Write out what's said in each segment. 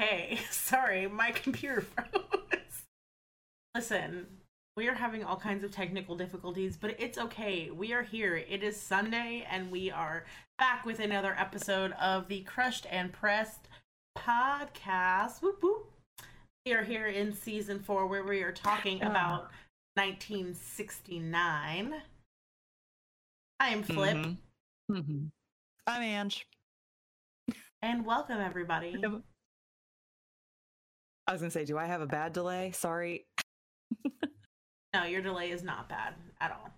okay. Sorry, my computer froze. Listen, we are having all kinds of technical difficulties, but it's okay. We are here. It is Sunday, and we are back with another episode of the Crushed and Pressed podcast. Whoop, whoop. We are here in season four where we are talking about 1969. I am Flip, Mhm. Mhm. I'm Ange. and welcome everybody. I was gonna say, do I have a bad delay? Sorry. No, your delay is not bad at all.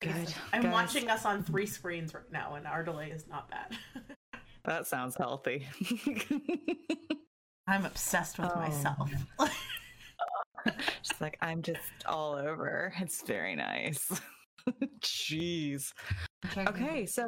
Good. I'm Guys, watching us on three screens right now, and our delay is not bad. That sounds healthy. I'm obsessed with Oh. myself. just like I'm just all over. It's very nice. Jeez. Okay, so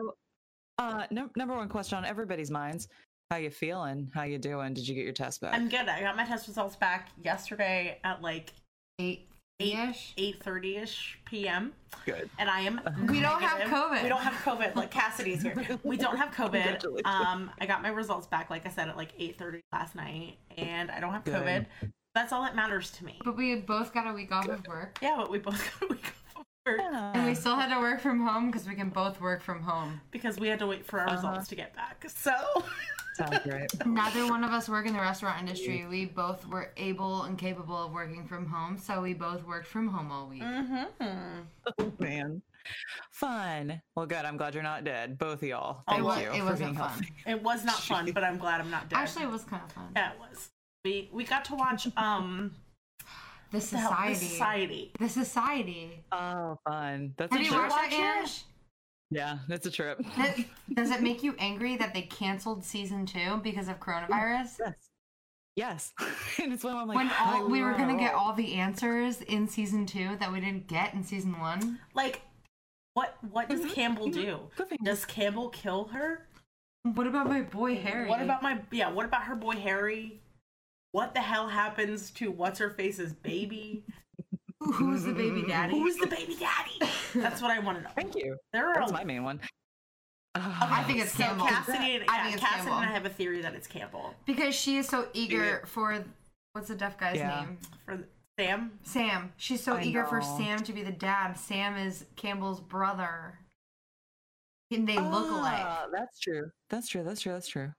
uh num- number one question on everybody's minds. How you feeling? How you doing? Did you get your test back? I'm good. I got my test results back yesterday at like Eight Eight- ish. 8:30 ish p.m. good. and I am. We don't have. COVID. We don't have COVID. Like Cassidy's here. We don't have COVID. Um, I got my results back, like I said, at like 8:30 last night, and I don't have Good. COVID. That's all that matters to me. But we both got a week off of work. Yeah, but we both got a week off of work And we still had to work from home because we can both work from home. because we had to wait for our Uh-huh. results to get back. So. Sounds great. Neither one of us work in the restaurant industry. We both were able and capable of working from home, so we both worked from home all week. hmm Oh, man. Fun. Well, good. I'm glad you're not dead. Both of y'all. Thank well, you it for wasn't being fun. healthy. It was not fun, but I'm glad I'm not dead. Actually, it was kind of fun. yeah, it was. We we got to watch um The the society. the society. The society. Oh, fun. That's Have a you trip. watched that, Watch? Ange? Yeah, it's a trip. That- Does it make you angry that they canceled season two because of coronavirus? Yes. Yes. and it's when I'm like, When all, I we were gonna get all the answers in season two that we didn't get in season one. Like, what what does Mhm. Campbell do? Good for. Does Campbell kill her? What about my boy Harry? What about my yeah? What about her boy Harry? What the hell happens to what's her face's baby? who's the baby daddy? Who's the baby daddy? That's what I want to know. Thank you. There are That's a my main one. I think it's so Campbell. Cassidy and, I yeah, think it's Cassidy Campbell. and I have a theory that it's Campbell Because she is so eager for what's the deaf guy's Yeah. name? for Sam. Sam. She's so I eager for. Sam to be the dad. Sam is Campbell's brother. And they look alike. Ah, That's true. That's true. That's true. That's true.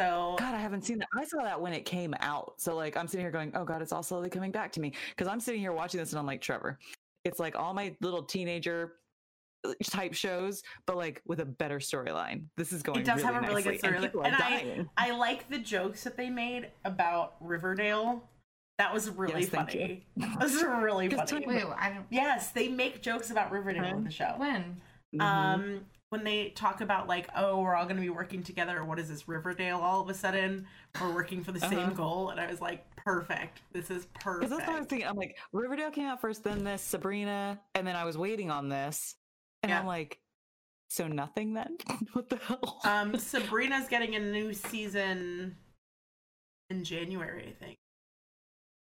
So God, I haven't seen that. I saw that when it came out. So like I'm sitting here going, oh God, it's all slowly coming back to me. Because I'm sitting here watching this and I'm like, Trevor, it's like all my little teenager uh, type shows, but like with a better storyline. This is going it does really have a really good storyline, and and, I. I like the jokes that they made about Riverdale. That was really Yes, funny. That was really funny. Wait, I don't. Yes, they make jokes about Riverdale in the show. When? Um, when they talk about like, oh, we're all going to be working together. What is this Riverdale? All of a sudden, we're working for the same Uh-huh. goal, and I was like, perfect. This is perfect. that's what I was thinking. I'm like, Riverdale came out first, then this, Sabrina, and then I was waiting on this. And Yeah. I'm like, so nothing then? what the hell? Um, Sabrina's getting a new season in January, I think.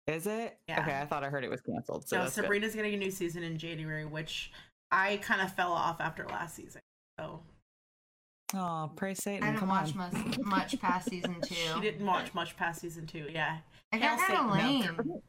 Is it? Yeah. Okay, I thought I heard it was canceled. So no, that's good. Sabrina's getting a new season in January, which I kind of fell off after last season. So Oh, praise Satan. I didn't Come watch on. much, much past season two. she didn't watch much past season two. Yeah, I got kind of lame.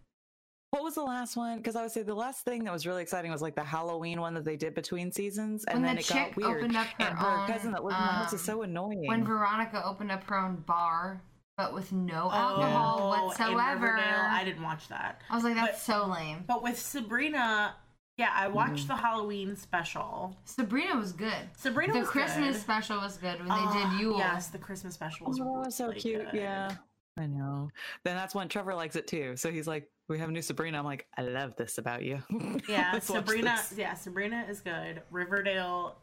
What was the last one? Because I would say the last thing that was really exciting was like the Halloween one that they did between seasons, and When then the it chick got weird. opened up her and her own, cousin that lived in the house is um, so annoying. When Veronica opened up her own bar, but with no Oh, alcohol in whatsoever. Riverdale, I didn't watch that. I was like, that's But- so lame. But with Sabrina, yeah, I watched Mhm. the Halloween special. Sabrina was good. Sabrina the was Christmas good. special was good when they Ah, did Yule. Yes, the Christmas special was oh, really so cute. good. Yeah, I know. Then that's when Trevor likes it too. So he's like, "We have a new Sabrina." I'm like, "I love this about you." Yeah, Let's watch Sabrina. this. Yeah, Sabrina is good. Riverdale.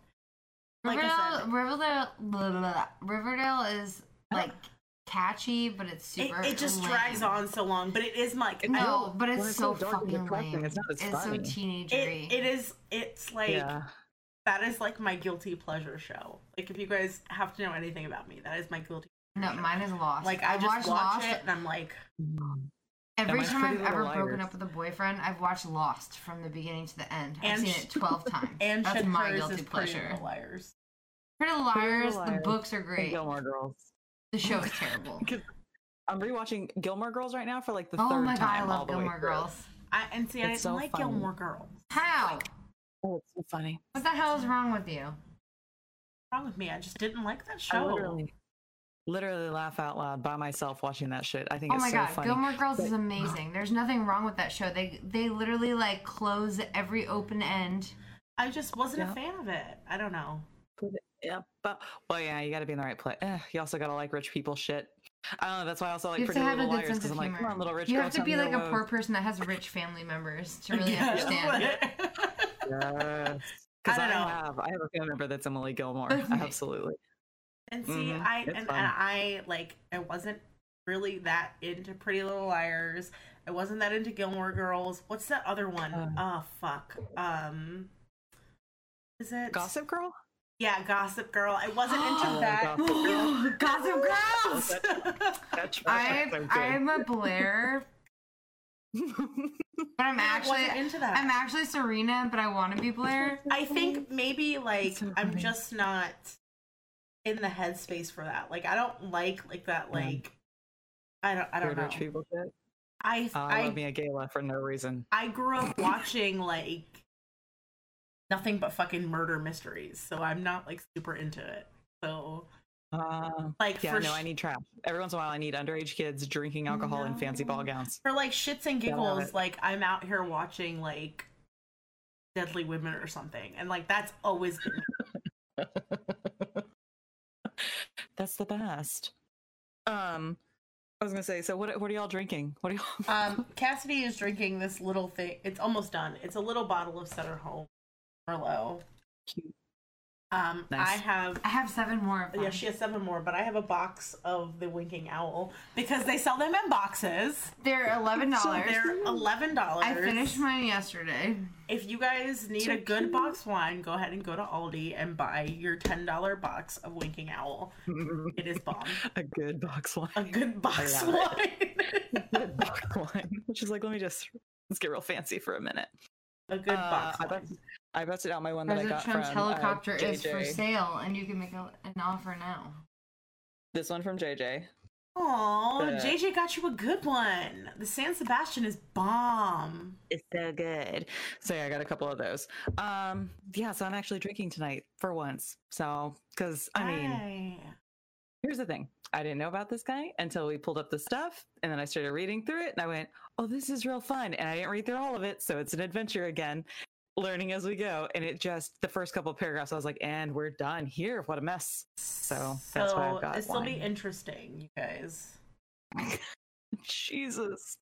Like I Riverdale, said- Riverdale, blah, blah, blah. Riverdale is like catchy, but it's super. it just lame. drags on so long, but it is like It's I- No, but When it's it's so so fucking lame. it's not as so funny. teenagery. it, it is. It's like yeah. that is like my guilty pleasure show. Like if you guys have to know anything about me, that is my guilty. no, show. mine is Lost. Like I I've just watched watch Lost it and I'm like, every mine's time I've Little ever broken up with a boyfriend. I've watched Lost from the beginning to the end. I've And seen it twelve times. and That's shit my hers guilty is Pretty pleasure. Little Liars. Pretty Little Liars. The books are And great. Gilmore Girls. The show is terrible. I'm rewatching Gilmore Girls right now for like the Oh third my god, I love Gilmore. Girls. I, and see, I It's didn't so like funny. Gilmore Girls. How? Oh, it's so funny. What the hell is wrong with you? What's wrong with me? I just didn't like that I show. literally, literally laugh out loud by myself watching that shit. I think Oh it's my so god, funny. Gilmore Girls is amazing. There's nothing wrong with that show. They they literally like close every open end. I just wasn't Yeah. a fan of it. I don't know. Yeah, but well, yeah, you got to be in the right place. Eh, you also got to like rich people shit. I don't know. That's why I also like you have Pretty to have a Little good Liars sense because of I'm humor. like, come on, little rich you girl, have to be like a woes. poor person that has rich family members to really Yeah. understand. Yes. I Because don't I, have, I have a family member that's Emily Gilmore. Absolutely. And see, Mhm, I and, and. I like I wasn't really that into Pretty Little Liars. I wasn't that into Gilmore Girls. What's that other one? Uh. oh fuck. Um is it Gossip Girl. Yeah, Gossip Girl. I wasn't into Oh, that. Gossip Gossip Girls. That's I so good. I'm a Blair, but I'm actually into that. I'm actually Serena, but I want to be Blair. I think maybe like so I'm just not in the headspace for that. Like I don't like like that Yeah. like I don't I don't Weird know. rich people shit. I oh, I I love me a gala for no reason. I grew up watching like nothing but fucking murder mysteries, so I'm not like super into it. So Uh, like yeah, for no, I need trash. Every once in a while, I need underage kids drinking alcohol in fancy ball gowns. for like shits and giggles, like I'm out here watching like Deadly Women or something, and like that's always That's the best. Um, I was gonna say. So, what? What are y'all drinking? What are y'all? Um, Cassidy is drinking this little thing. It's almost done. It's a little bottle of Sutter Home Merlot. Cute. Um, Nice. I have. I have seven more of them. Yeah, she has seven more, but I have a box of the Winking Owl because they sell them in boxes. They're eleven So dollars. They're eleven dollars. I finished mine yesterday. If you guys need So a good cute. box wine, go ahead and go to Aldi and buy your ten dollar box of Winking Owl. It is bomb. a good box wine. A good box wine. good box wine. Which is like, let me just let's get real fancy for a minute. a good Uh, box wine. Busted, I busted out my one that I President got Trump's from uh, helicopter is for sale, and you can make a, an offer now. This one from JJ. Aw, the- JJ got you a good one. The San Sebastian is bomb. It's so good. So yeah, I got a couple of those. Um, yeah, so I'm actually drinking tonight for once. So, because I mean, Hey. here's the thing: I didn't know about this guy until we pulled up the stuff, and then I started reading through it, and I went, "Oh, this is real fun!" And I didn't read through all of it, so it's an adventure again, learning as we go. And it just the first couple of paragraphs, I was like, "And we're done here. What a mess!" So that's why I've got this will be interesting, you guys. Jesus.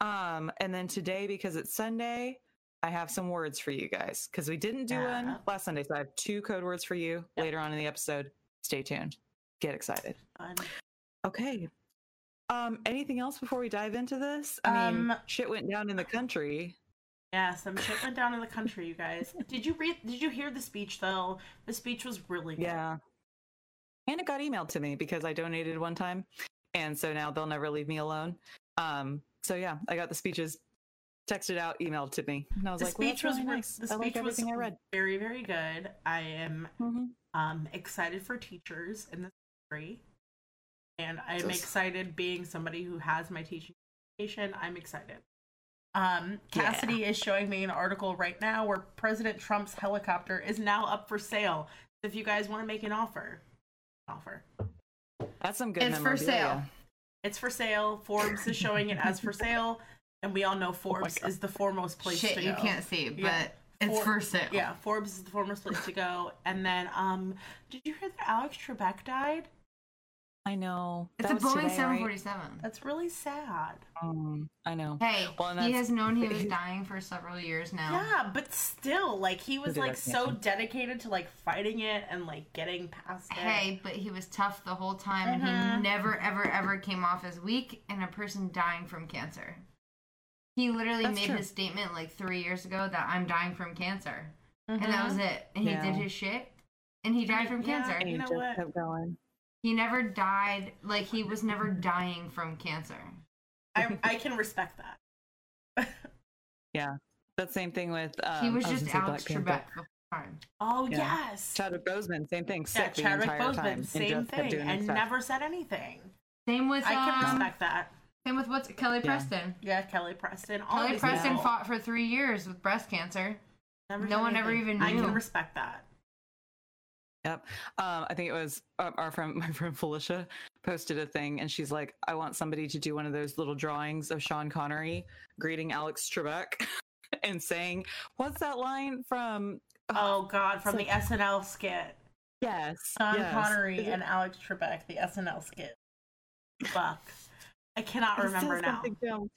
Um, and then today, because it's Sunday, I have some words for you guys because we didn't do Yeah. one last Sunday. So I have two code words for you later on in the episode. Stay tuned. Get excited. Fun. Okay. Um, anything else before we dive into this? I mean, Um, shit went down in the country. Yeah, some shit went down in the country, you guys. Did you read? Did you hear the speech though? The speech was really good. Yeah. And it got emailed to me because I donated one time. And so now they'll never leave me alone. Um, so yeah, I got the speeches texted out, emailed to me. And I was The like, well, speech that's was really nice. the I like speech was I read. very very good. I am Mhm. um excited for teachers in this country, and I'm Just- excited being somebody who has my teaching education. I'm excited. Um, Yeah. Cassidy is showing me an article right now where President Trump's helicopter is now up for sale. If you guys want to make an offer, offer. That's some good It's for sale. It's for sale. Forbes is showing it as for sale, and we all know Forbes God. is the foremost place Shit, to you can't see, but Yeah. it's For- for sale. Yeah, Forbes is the foremost place to go. And then, um, did you hear that Alex Trebek died? I know. It's That a Boeing 747. That's really sad. Um, I know. Hey, Well, he has known he was dying for several years now. Yeah, but still, like he was like so dedicated to like fighting it and like getting past it. Hey, but he was tough the whole time, and Mhm. he never, ever, ever came off as weak and a person dying from cancer. He literally That's made true. his statement like three years ago that I'm dying from cancer, Mhm. and that was it. And he Yeah. did his shit, and he died from Yeah. cancer. And You you know just what? kept going. He never died. Like he was never dying from cancer. I I can respect that. Yeah. That same thing with um, he was I just gonna say Alex Trebek the whole time. Oh Yeah. yes. Chadwick Boseman, same thing. Sick the Chadwick entire time. Boseman, and same just kept thing, and stuff. never said anything. Same with I can um, respect that. same with what's Kelly Preston. Yeah, Kelly Preston. Kelly Preston people. fought for three years with breast cancer. Never no said one ever anything. even I can respect that. Yep. Um, I think it was uh, our friend, my friend Felicia, posted a thing, and she's like, "I want somebody to do one of those little drawings of Sean Connery greeting Alex Trebek and saying, what's that line from?" Oh God, from It's the SNL skit, yes, Sean yes. Connery it- and Alex Trebek, the SNL skit. Fuck, I cannot remember now. dumb.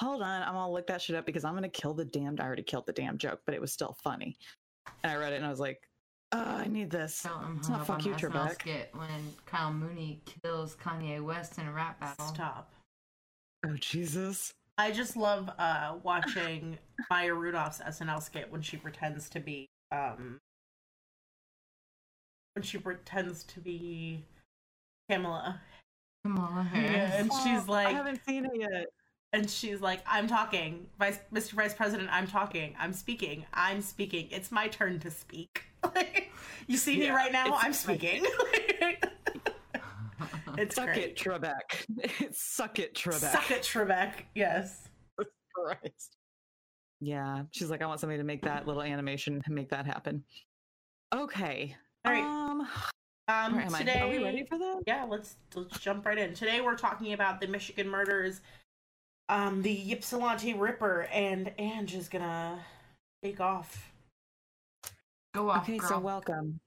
Hold on, I'm gonna look that shit up because I'm gonna kill the damned. I already killed the damn joke, but it was still funny. And I read it and I was like, oh, I need this. It's not fuck you, the Trebek. skit when Kyle Mooney kills Kanye West in a rap battle. Stop. Oh Jesus. I just love uh watching Maya Rudolph's SNL skit when she pretends to be um when she pretends to be Pamela. Kamala Yeah, Harris. and she's Oh, like I haven't seen it yet. And she's like, I'm talking. Vice Mr. Vice President, I'm talking. I'm speaking. I'm speaking. It's my turn to speak. you see me right now? I'm speaking. it's Suck great. it, Trebek. Suck it, Trebek. Suck it, Trebek. Yes. Christ. Yeah, she's like, I want somebody to make that little animation and make that happen. Okay. All right. Um, Um, today, I? Are we ready for that? yeah, let's let's jump right in. Today we're talking about the Michigan murders, um, the Ypsilanti Ripper, and Ange is gonna take off. Go off, Okay, girl. so welcome.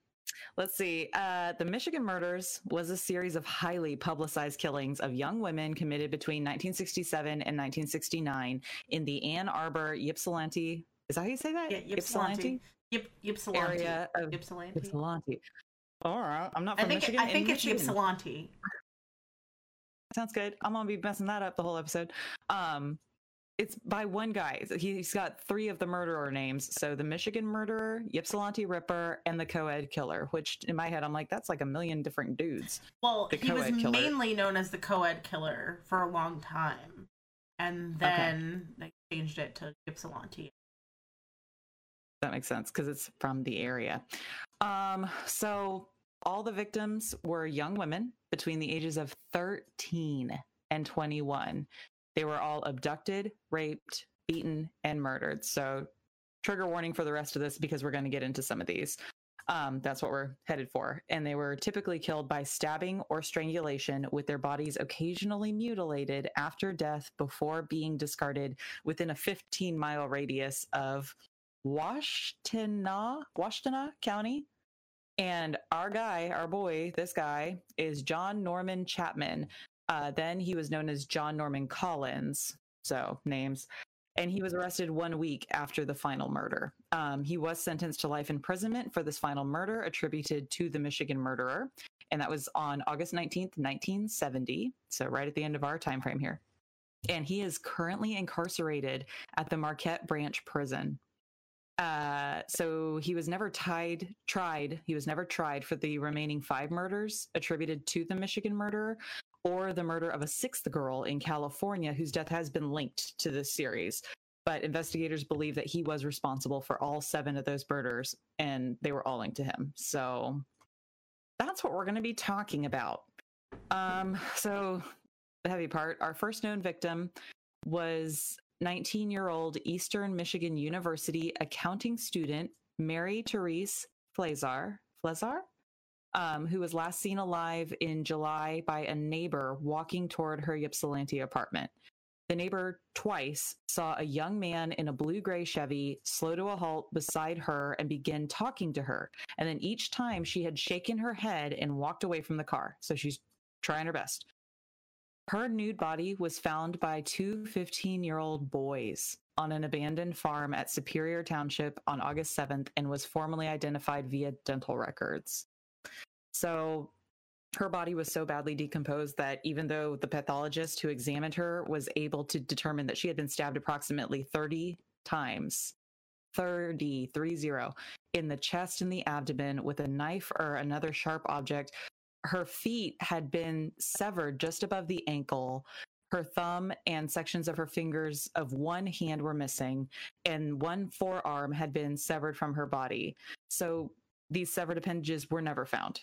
Let's see. Uh, the Michigan murders was a series of highly publicized killings of young women committed between 1967 and 1969 in the Ann Arbor Ypsilanti. Is that how you say that? Yeah, Ypsilanti. Yp, Ypsilanti. area of Ypsilanti. Ypsilanti. All right, I'm not I from think Michigan. I think it's Michigan. Ypsilanti. Sounds good. I'm gonna be messing that up the whole episode. Um, it's by one guy. He's got three of the murderer names. So the Michigan murderer, Ypsilanti Ripper, and the co-ed killer. Which in my head, I'm like, that's like a million different dudes. Well, The he was killer. mainly known as the co-ed killer for a long time, and then they changed it to Ypsilanti. That makes sense because it's from the area. Um, so all the victims were young women between the ages of 13 and 21. They were all abducted, raped, beaten, and murdered. So, trigger warning for the rest of this because we're going to get into some of these. Um, that's what we're headed for. And they were typically killed by stabbing or strangulation, with their bodies occasionally mutilated after death before being discarded within a 15 mile radius of Washtenaw, Washtenaw County. And our guy, our boy, this guy is John Norman Chapman. Uh, then he was known as John Norman Collins. So names. And he was arrested one week after the final murder. Um, he was sentenced to life imprisonment for this final murder attributed to the Michigan murderer. And that was on August 19th, 1970. So right at the end of our time frame here. And he is currently incarcerated at the Marquette Branch Prison. Uh, so he was never tied, tried. He was never tried for the remaining five murders attributed to the Michigan murderer or the murder of a sixth girl in California whose death has been linked to this series. But investigators believe that he was responsible for all seven of those murders and they were all linked to him. So that's what we're going to be talking about. Um, so the heavy part, our first known victim was 19 year old Eastern Michigan University accounting student Mary Therese Fleszar, Fleszar? Um, who was last seen alive in July by a neighbor walking toward her Ypsilanti apartment. The neighbor twice saw a young man in a blue gray Chevy slow to a halt beside her and begin talking to her. And then each time she had shaken her head and walked away from the car. So she's trying her best. Her nude body was found by two 15 year old boys on an abandoned farm at Superior Township on August 7th and was formally identified via dental records. So her body was so badly decomposed that even though the pathologist who examined her was able to determine that she had been stabbed approximately 30 times 30 30 in the chest and the abdomen with a knife or another sharp object her feet had been severed just above the ankle. Her thumb and sections of her fingers of one hand were missing and one forearm had been severed from her body. So these severed appendages were never found.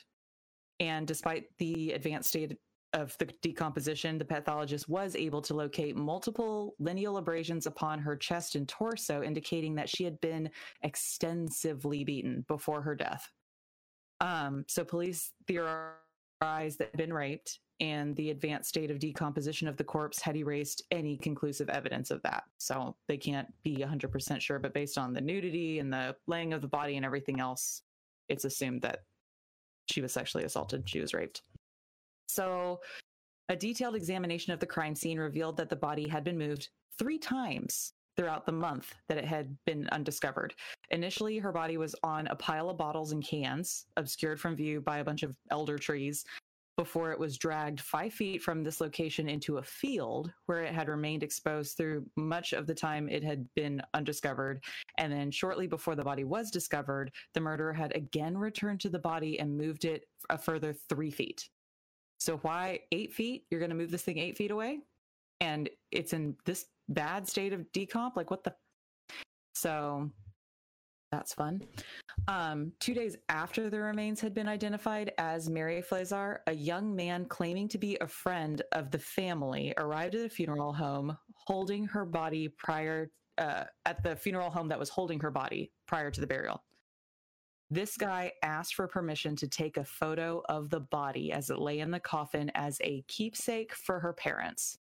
And despite the advanced state of the decomposition, the pathologist was able to locate multiple lineal abrasions upon her chest and torso, indicating that she had been extensively beaten before her death. Um, so police theorized that had been raped, and the advanced state of decomposition of the corpse had erased any conclusive evidence of that. So they can't be 100% sure, but based on the nudity and the laying of the body and everything else, it's assumed that she was sexually assaulted, she was raped. So, a detailed examination of the crime scene revealed that the body had been moved three times throughout the month that it had been undiscovered. Initially, her body was on a pile of bottles and cans, obscured from view by a bunch of elder trees, before it was dragged five feet from this location into a field where it had remained exposed through much of the time it had been undiscovered. And then, shortly before the body was discovered, the murderer had again returned to the body and moved it a further three feet. So why eight feet? You're going to move this thing eight feet away, and it's in this bad state of decomp. Like what the? So that's fun. Um, two days after the remains had been identified as Mary Fleszar, a young man claiming to be a friend of the family arrived at a funeral home holding her body prior uh, at the funeral home that was holding her body prior to the burial. This guy asked for permission to take a photo of the body as it lay in the coffin as a keepsake for her parents.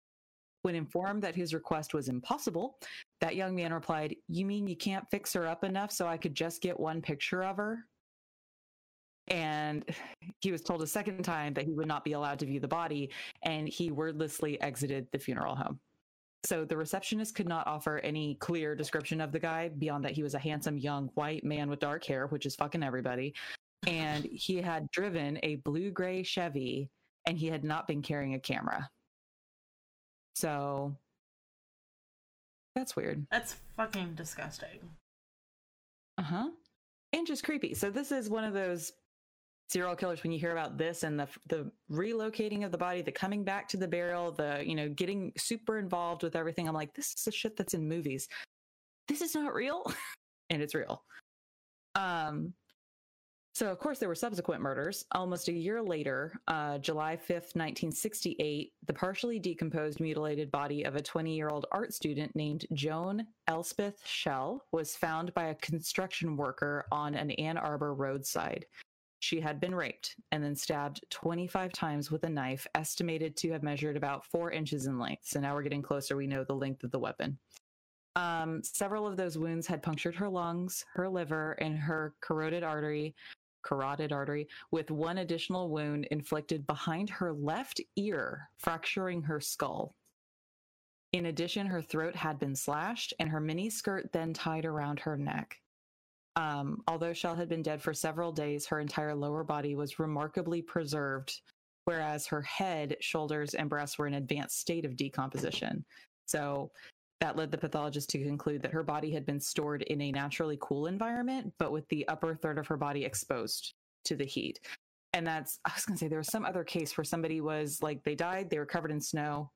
When informed that his request was impossible, that young man replied, You mean you can't fix her up enough so I could just get one picture of her? And he was told a second time that he would not be allowed to view the body, and he wordlessly exited the funeral home. So the receptionist could not offer any clear description of the guy beyond that he was a handsome young white man with dark hair, which is fucking everybody. And he had driven a blue gray Chevy and he had not been carrying a camera. So that's weird. That's fucking disgusting. Uh huh. And just creepy. So this is one of those serial killers when you hear about this and the the relocating of the body, the coming back to the burial, the you know getting super involved with everything. I'm like, this is the shit that's in movies. This is not real, and it's real. Um. So of course there were subsequent murders. Almost a year later, uh, July 5th, 1968, the partially decomposed, mutilated body of a 20-year-old art student named Joan Elspeth Schell was found by a construction worker on an Ann Arbor roadside. She had been raped and then stabbed 25 times with a knife, estimated to have measured about four inches in length. So now we're getting closer. We know the length of the weapon. Um, several of those wounds had punctured her lungs, her liver, and her carotid artery, carotid artery, with one additional wound inflicted behind her left ear, fracturing her skull. In addition, her throat had been slashed and her mini skirt then tied around her neck. Um, although Schell had been dead for several days, her entire lower body was remarkably preserved, whereas her head, shoulders, and breasts were in advanced state of decomposition. So that led the pathologist to conclude that her body had been stored in a naturally cool environment, but with the upper third of her body exposed to the heat. And that's, I was going to say, there was some other case where somebody was like, they died, they were covered in snow.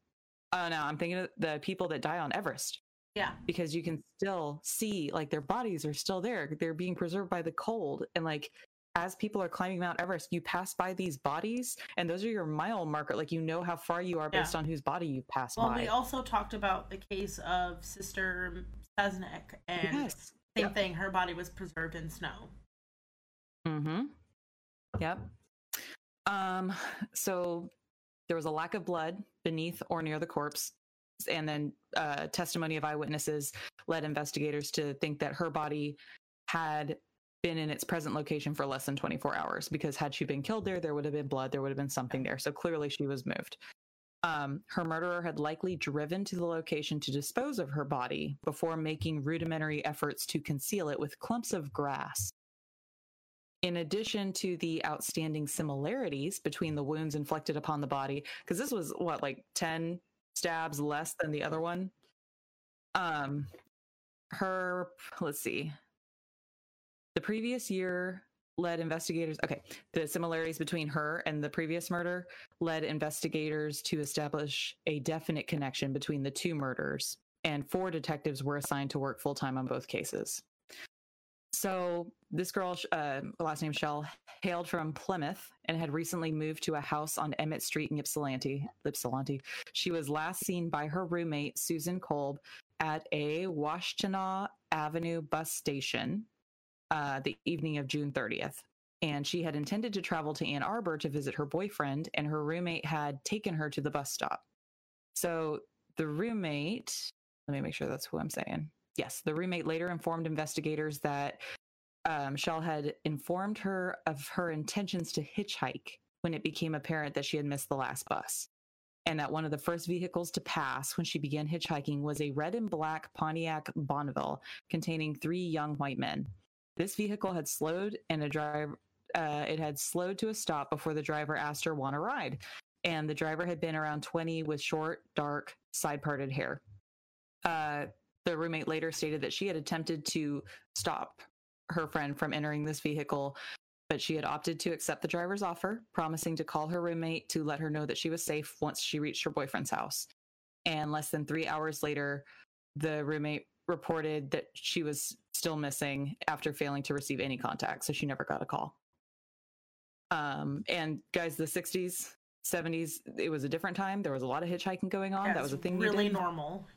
Oh, no, I'm thinking of the people that die on Everest Yeah. because you can still see like their bodies are still there. They're being preserved by the cold. And like as people are climbing Mount Everest, you pass by these bodies and those are your mile marker. Like you know how far you are based Yeah. on whose body you pass Well, by. Well, we also talked about the case of Sister Cesnik, and yes. same thing. Her body was preserved in snow. Mm-hmm. Yep. Um, so there was a lack of blood beneath or near the corpse. And then uh, testimony of eyewitnesses led investigators to think that her body had been in its present location for less than 24 hours because had she been killed there, there would have been blood, there would have been something there. So clearly she was moved. Um, her murderer had likely driven to the location to dispose of her body before making rudimentary efforts to conceal it with clumps of grass. In addition to the outstanding similarities between the wounds inflicted upon the body, because this was what, like 10 stabs less than the other one? Um, her, let's see, the previous year led investigators, okay, the similarities between her and the previous murder led investigators to establish a definite connection between the two murders, and four detectives were assigned to work full time on both cases. So this girl, uh, last name Schell, hailed from Plymouth and had recently moved to a house on Emmet Street in Ypsilanti. Ypsilanti. She was last seen by her roommate Susan Kolb at a Washtenaw Avenue bus station uh, the evening of June 30th. And she had intended to travel to Ann Arbor to visit her boyfriend, and her roommate had taken her to the bus stop. So the roommate, let me make sure that's who I'm saying. Yes, the roommate later informed investigators that um, Schell had informed her of her intentions to hitchhike when it became apparent that she had missed the last bus. And that one of the first vehicles to pass when she began hitchhiking was a red and black Pontiac Bonneville containing three young white men. This vehicle had slowed and a driver uh, it had slowed to a stop before the driver asked her want a ride. And the driver had been around 20 with short, dark, side parted hair. Uh, the roommate later stated that she had attempted to stop her friend from entering this vehicle, but she had opted to accept the driver's offer, promising to call her roommate to let her know that she was safe once she reached her boyfriend's house. And less than three hours later, the roommate reported that she was still missing after failing to receive any contact. So she never got a call. Um, and guys, the 60s, 70s, it was a different time. There was a lot of hitchhiking going on. Yeah, that was a thing. Really normal.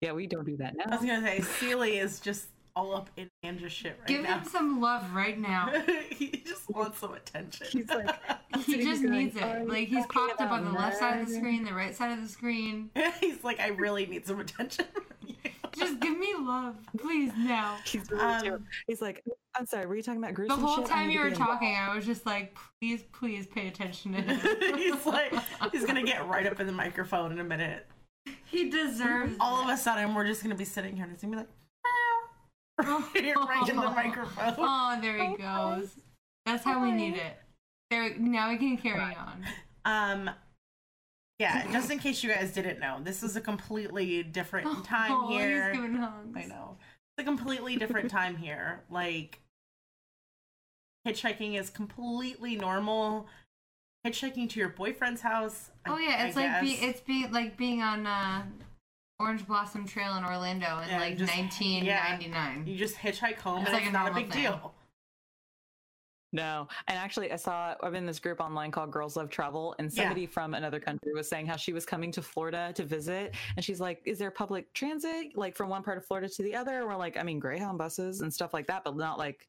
Yeah, we don't do that now. I was gonna say Sealy is just all up in Andrew's shit right Give now. him some love right now. he just wants some attention. He's like- He just going, needs it. "Are Like he's popped up on the about left side of the screen, the right side of the screen. He's like, I really need some attention. Just give me love, please now. He's really Um. He's like, I'm sorry, were you talking about The whole shit? Time you were be involved." talking, I was just like, please, please pay attention to him. he's like, he's gonna get right up in the microphone in a minute. He deserves. All of a sudden, we're just gonna be sitting here and it's gonna be like, meow. right in the microphone. Oh, there he goes. That's how we need it. There. Now we can carry on. Um, yeah, just in case you guys didn't know, this is a completely different time oh, here. He's giving hugs. I know. It's a completely different time here. Like hitchhiking is completely normal. Hitchhiking to your boyfriend's house. I- Oh yeah, I it's like be, it's be like being on uh, Orange Blossom Trail in Orlando in Yeah, like just- 1999. you just hitchhike home It's and like it's a not a normal big thing. deal. No. And actually, I saw, I'm in this group online called Girls Love Travel, and Yeah. somebody from another country was saying how she was coming to Florida to visit. And she's like, Is there public transit, like from one part of Florida to the other? We're like, I mean, Greyhound buses and stuff like that, but not like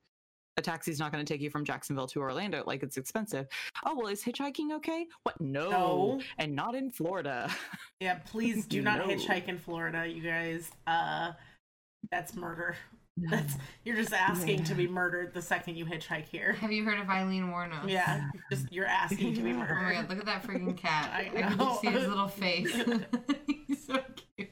a taxi's not going to take you from Jacksonville to Orlando. Like, it's expensive. Oh, well, is hitchhiking okay? What? No. No. And not in Florida. Yeah, please do not hitchhike in Florida, you guys. Uh that's murder. That's you're just asking to be murdered the second you hitchhike here. Have you heard of Aileen Wuornos? Yeah, just you're asking to be murdered. Oh my god, look at that freaking cat. I I, can just see his little face. He's so cute.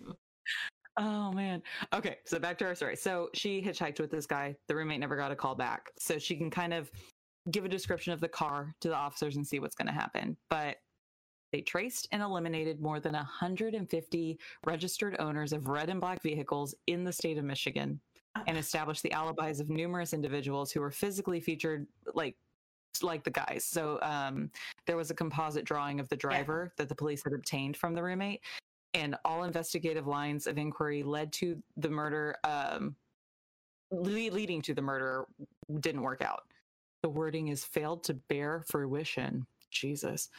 Oh man. Okay, so back to our story. So she hitchhiked with this guy. The roommate never got a call back. So she can kind of give a description of the car to the officers and see what's going to happen. But they traced and eliminated more than 150 registered owners of red and black vehicles in the state of Michigan and established the alibis of numerous individuals who were physically featured like like the guys. So um, there was a composite drawing of the driver that the police had obtained from the roommate, and all investigative lines of inquiry led to the murder. Um, le- leading to the murder didn't work out. The wording is failed to bear fruition. Jesus.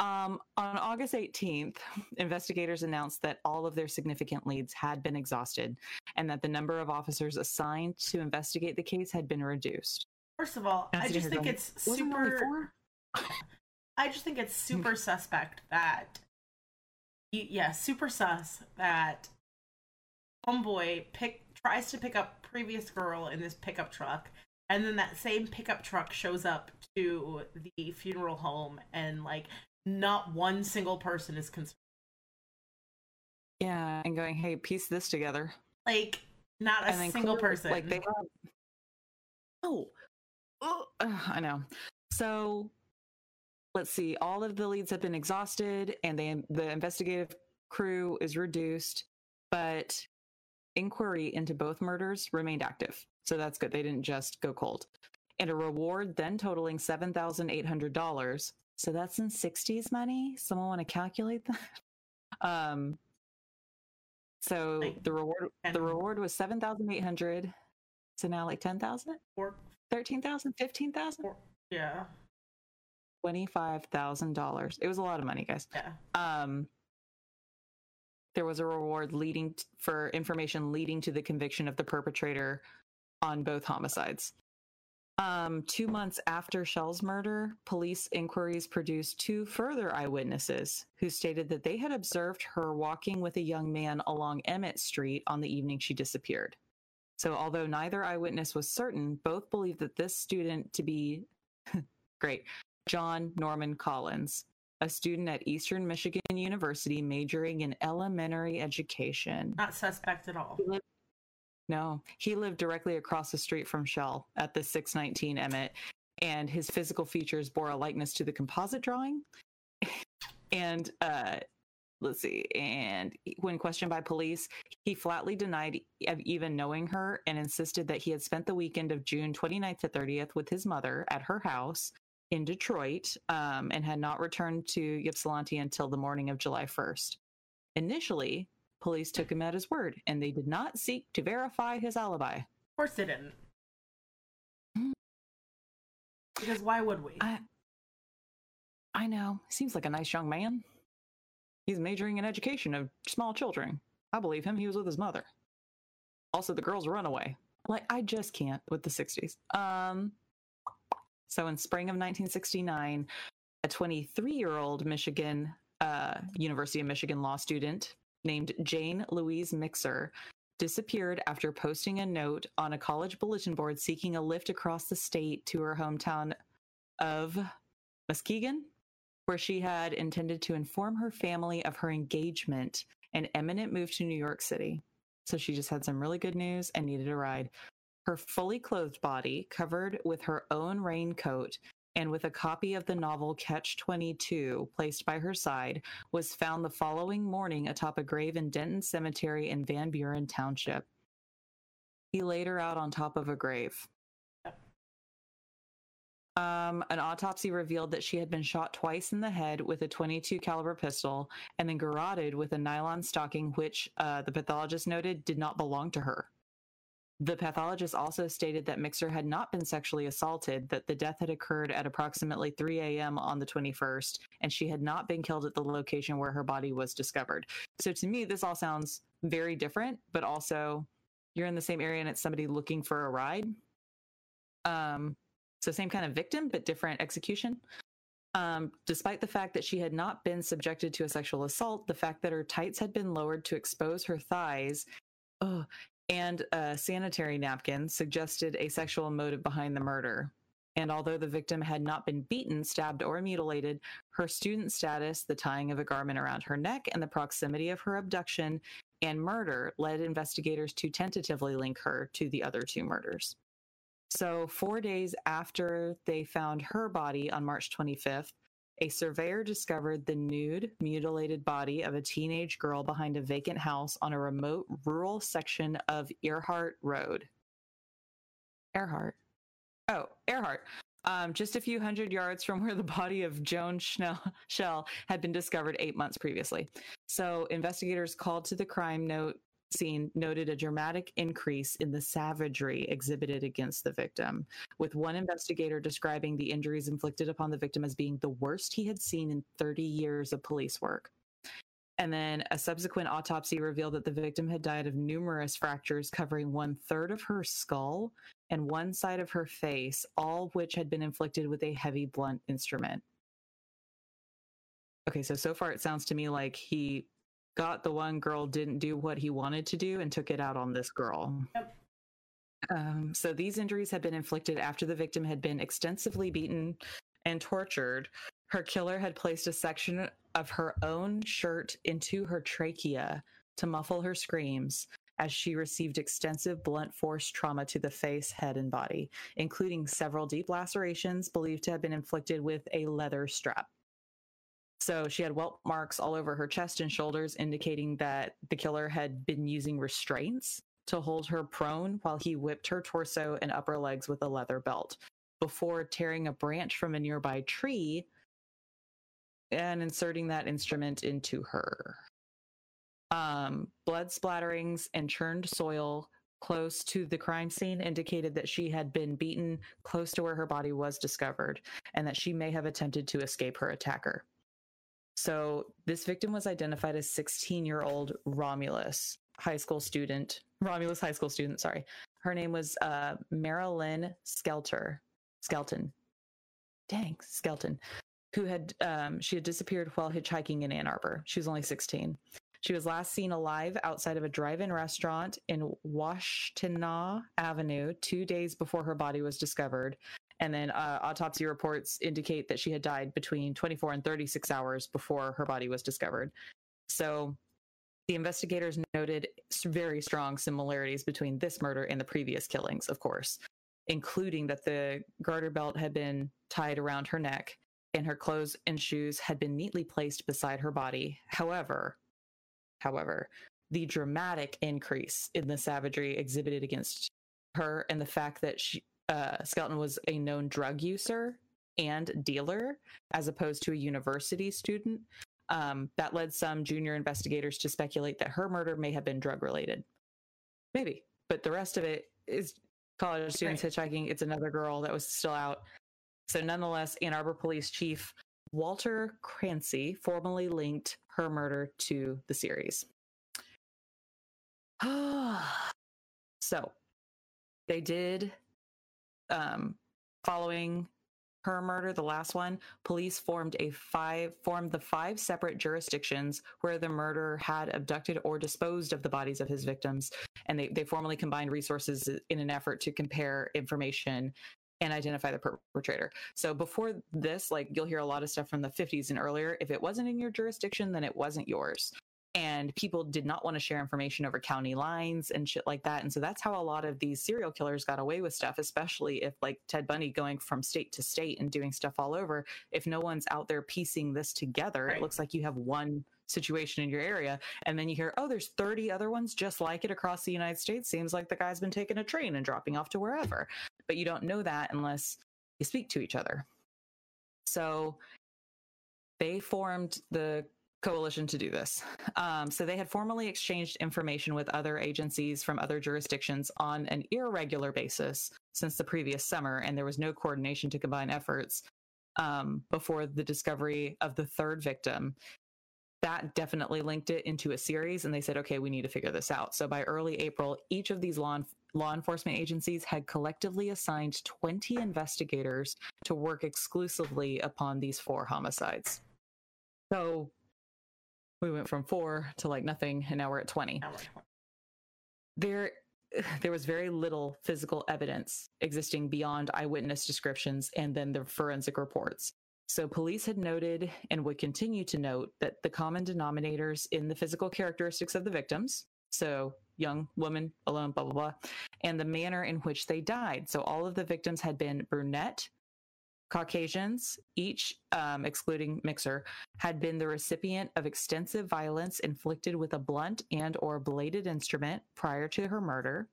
Um, on August 18th, investigators announced that all of their significant leads had been exhausted and that the number of officers assigned to investigate the case had been reduced. First of all, I just think it's Wasn't there only super? I just think it's super suspect that yeah, super sus that homeboy pick tries to pick up previous girl in this pickup truck and then that same pickup truck shows up to the funeral home and like not one single person is concerned. Yeah, and going, hey, piece this together. Like not a single clearly, person. Like they have. Oh, oh, I know. So, let's see. All of the leads have been exhausted, and they, the investigative crew is reduced, but inquiry into both murders remained active. So that's good. They didn't just go cold. And a reward then totaling seven thousand eight hundred dollars. So that's in sixties money. Someone want to calculate that? Um. So Like the reward the reward was seven thousand eight hundred So now like 10,000, Or, 13,000, 15,000, or yeah, $25,000. It was a lot of money, guys. yeah. Um, there was a reward leading t- for information leading to the conviction of the perpetrator on both homicides. Um, two months after Schell's murder, police inquiries produced two further eyewitnesses who stated that they had observed her walking with a young man along Emmet Street on the evening she disappeared. So, although neither eyewitness was certain, both believed that this student to be great, John Norman Collins, a student at Eastern Michigan University majoring in elementary education. Not suspect at all. He lived- no, he lived directly across the street from Schell at the 619 Emmet, and his physical features bore a likeness to the composite drawing. and uh, let's see, and when questioned by police, he flatly denied of even knowing her and insisted that he had spent the weekend of June 29th to 30th with his mother at her house in Detroit um, and had not returned to Ypsilanti until the morning of July 1st. Initially, police took him at his word and they did not seek to verify his alibi. Of course they didn't. Mm. Because why would we? I I know. Seems like a nice young man. He's majoring in education of small children. I believe him. He was with his mother. Also, the girl's runaway. Like I just can't with the 60s. Um so in spring of 1969, a 23-year-old Michigan uh, University of Michigan law student named Jane Louise Mixer disappeared after posting a note on a college bulletin board seeking a lift across the state to her hometown of Muskegon, where she had intended to inform her family of her engagement and imminent move to New York City. So she just had some really good news and needed a ride. Her fully clothed body, covered with her own raincoat and with a copy of the novel Catch 22 placed by her side, was found the following morning atop a grave in Denton Cemetery in Van Buren Township. He laid her out on top of a grave. Um, an autopsy revealed that she had been shot twice in the head with a 22 caliber pistol and then garroted with a nylon stocking, which uh, the pathologist noted did not belong to her. The pathologist also stated that Mixer had not been sexually assaulted, that the death had occurred at approximately 3 a.m. on the 21st, and she had not been killed at the location where her body was discovered. So to me, this all sounds very different, but also you're in the same area and it's somebody looking for a ride. Um, so same kind of victim, but different execution. Um, despite the fact that she had not been subjected to a sexual assault, the fact that her tights had been lowered to expose her thighs, oh, and a sanitary napkin suggested a sexual motive behind the murder. And although the victim had not been beaten, stabbed, or mutilated, her student status, the tying of a garment around her neck, and the proximity of her abduction and murder led investigators to tentatively link her to the other two murders. So, four days after they found her body on March 25th, a surveyor discovered the nude, mutilated body of a teenage girl behind a vacant house on a remote rural section of Earhart Road. Earhart. Oh, Earhart. Um, just a few hundred yards from where the body of Joan Schell had been discovered eight months previously. So, investigators called to the crime note scene noted a dramatic increase in the savagery exhibited against the victim, with one investigator describing the injuries inflicted upon the victim as being the worst he had seen in 30 years of police work. And then a subsequent autopsy revealed that the victim had died of numerous fractures covering one third of her skull and one side of her face, all which had been inflicted with a heavy blunt instrument. Okay, so so far it sounds to me like he got the one girl didn't do what he wanted to do and took it out on this girl. Yep. Um, so these injuries had been inflicted after the victim had been extensively beaten and tortured. Her killer had placed a section of her own shirt into her trachea to muffle her screams as she received extensive blunt force trauma to the face, head, and body, including several deep lacerations believed to have been inflicted with a leather strap. So she had welt marks all over her chest and shoulders, indicating that the killer had been using restraints to hold her prone while he whipped her torso and upper legs with a leather belt before tearing a branch from a nearby tree and inserting that instrument into her. Um, blood splatterings and churned soil close to the crime scene indicated that she had been beaten close to where her body was discovered and that she may have attempted to escape her attacker. So, this victim was identified as 16 year old Romulus, high school student, Romulus high school student, sorry. Her name was uh, Marilyn Skelter, Skelton. Dang, Skelton, who had um, she had disappeared while hitchhiking in Ann Arbor. She was only 16. She was last seen alive outside of a drive-in restaurant in Washtenaw Avenue two days before her body was discovered. And then uh, autopsy reports indicate that she had died between 24 and 36 hours before her body was discovered. So the investigators noted very strong similarities between this murder and the previous killings, of course, including that the garter belt had been tied around her neck and her clothes and shoes had been neatly placed beside her body. However, however, the dramatic increase in the savagery exhibited against her and the fact that she, uh, Skelton was a known drug user and dealer as opposed to a university student um, that led some junior investigators to speculate that her murder may have been drug related. Maybe, but the rest of it is college students Right. hitchhiking. It's another girl that was still out. So, nonetheless, Ann Arbor Police Chief Walter Krasny formally linked her murder to the series. so, they did, um, following her murder, the last one, police formed a five formed the five separate jurisdictions where the murderer had abducted or disposed of the bodies of his victims, and they they formally combined resources in an effort to compare information and identify the perpetrator. So before this, like you'll hear a lot of stuff from the 50s and earlier. If it wasn't in your jurisdiction, then it wasn't yours. And people did not want to share information over county lines and shit like that. And so that's how a lot of these serial killers got away with stuff, especially if like Ted Bundy going from state to state and doing stuff all over. If no one's out there piecing this together, Right. it looks like you have one situation in your area. And then you hear, oh, there's 30 other ones just like it across the United States. Seems like the guy's been taking a train and dropping off to wherever. But you don't know that unless you speak to each other. So they formed the coalition to do this. Um, so they had formally exchanged information with other agencies from other jurisdictions on an irregular basis since the previous summer, and there was no coordination to combine efforts um, before the discovery of the third victim. That definitely linked it into a series, and they said, okay, we need to figure this out. So by early April, each of these law, law enforcement agencies had collectively assigned 20 investigators to work exclusively upon these four homicides. So we went from four to like nothing, and now we're at 20 there there was very little physical evidence existing beyond eyewitness descriptions and then the forensic reports. So police had noted and would continue to note that the common denominators in the physical characteristics of the victims, so young woman alone, blah blah blah, and the manner in which they died. So all of the victims had been brunette, Caucasians, each um, excluding Mixer, had been the recipient of extensive violence inflicted with a blunt and or bladed instrument prior to her murder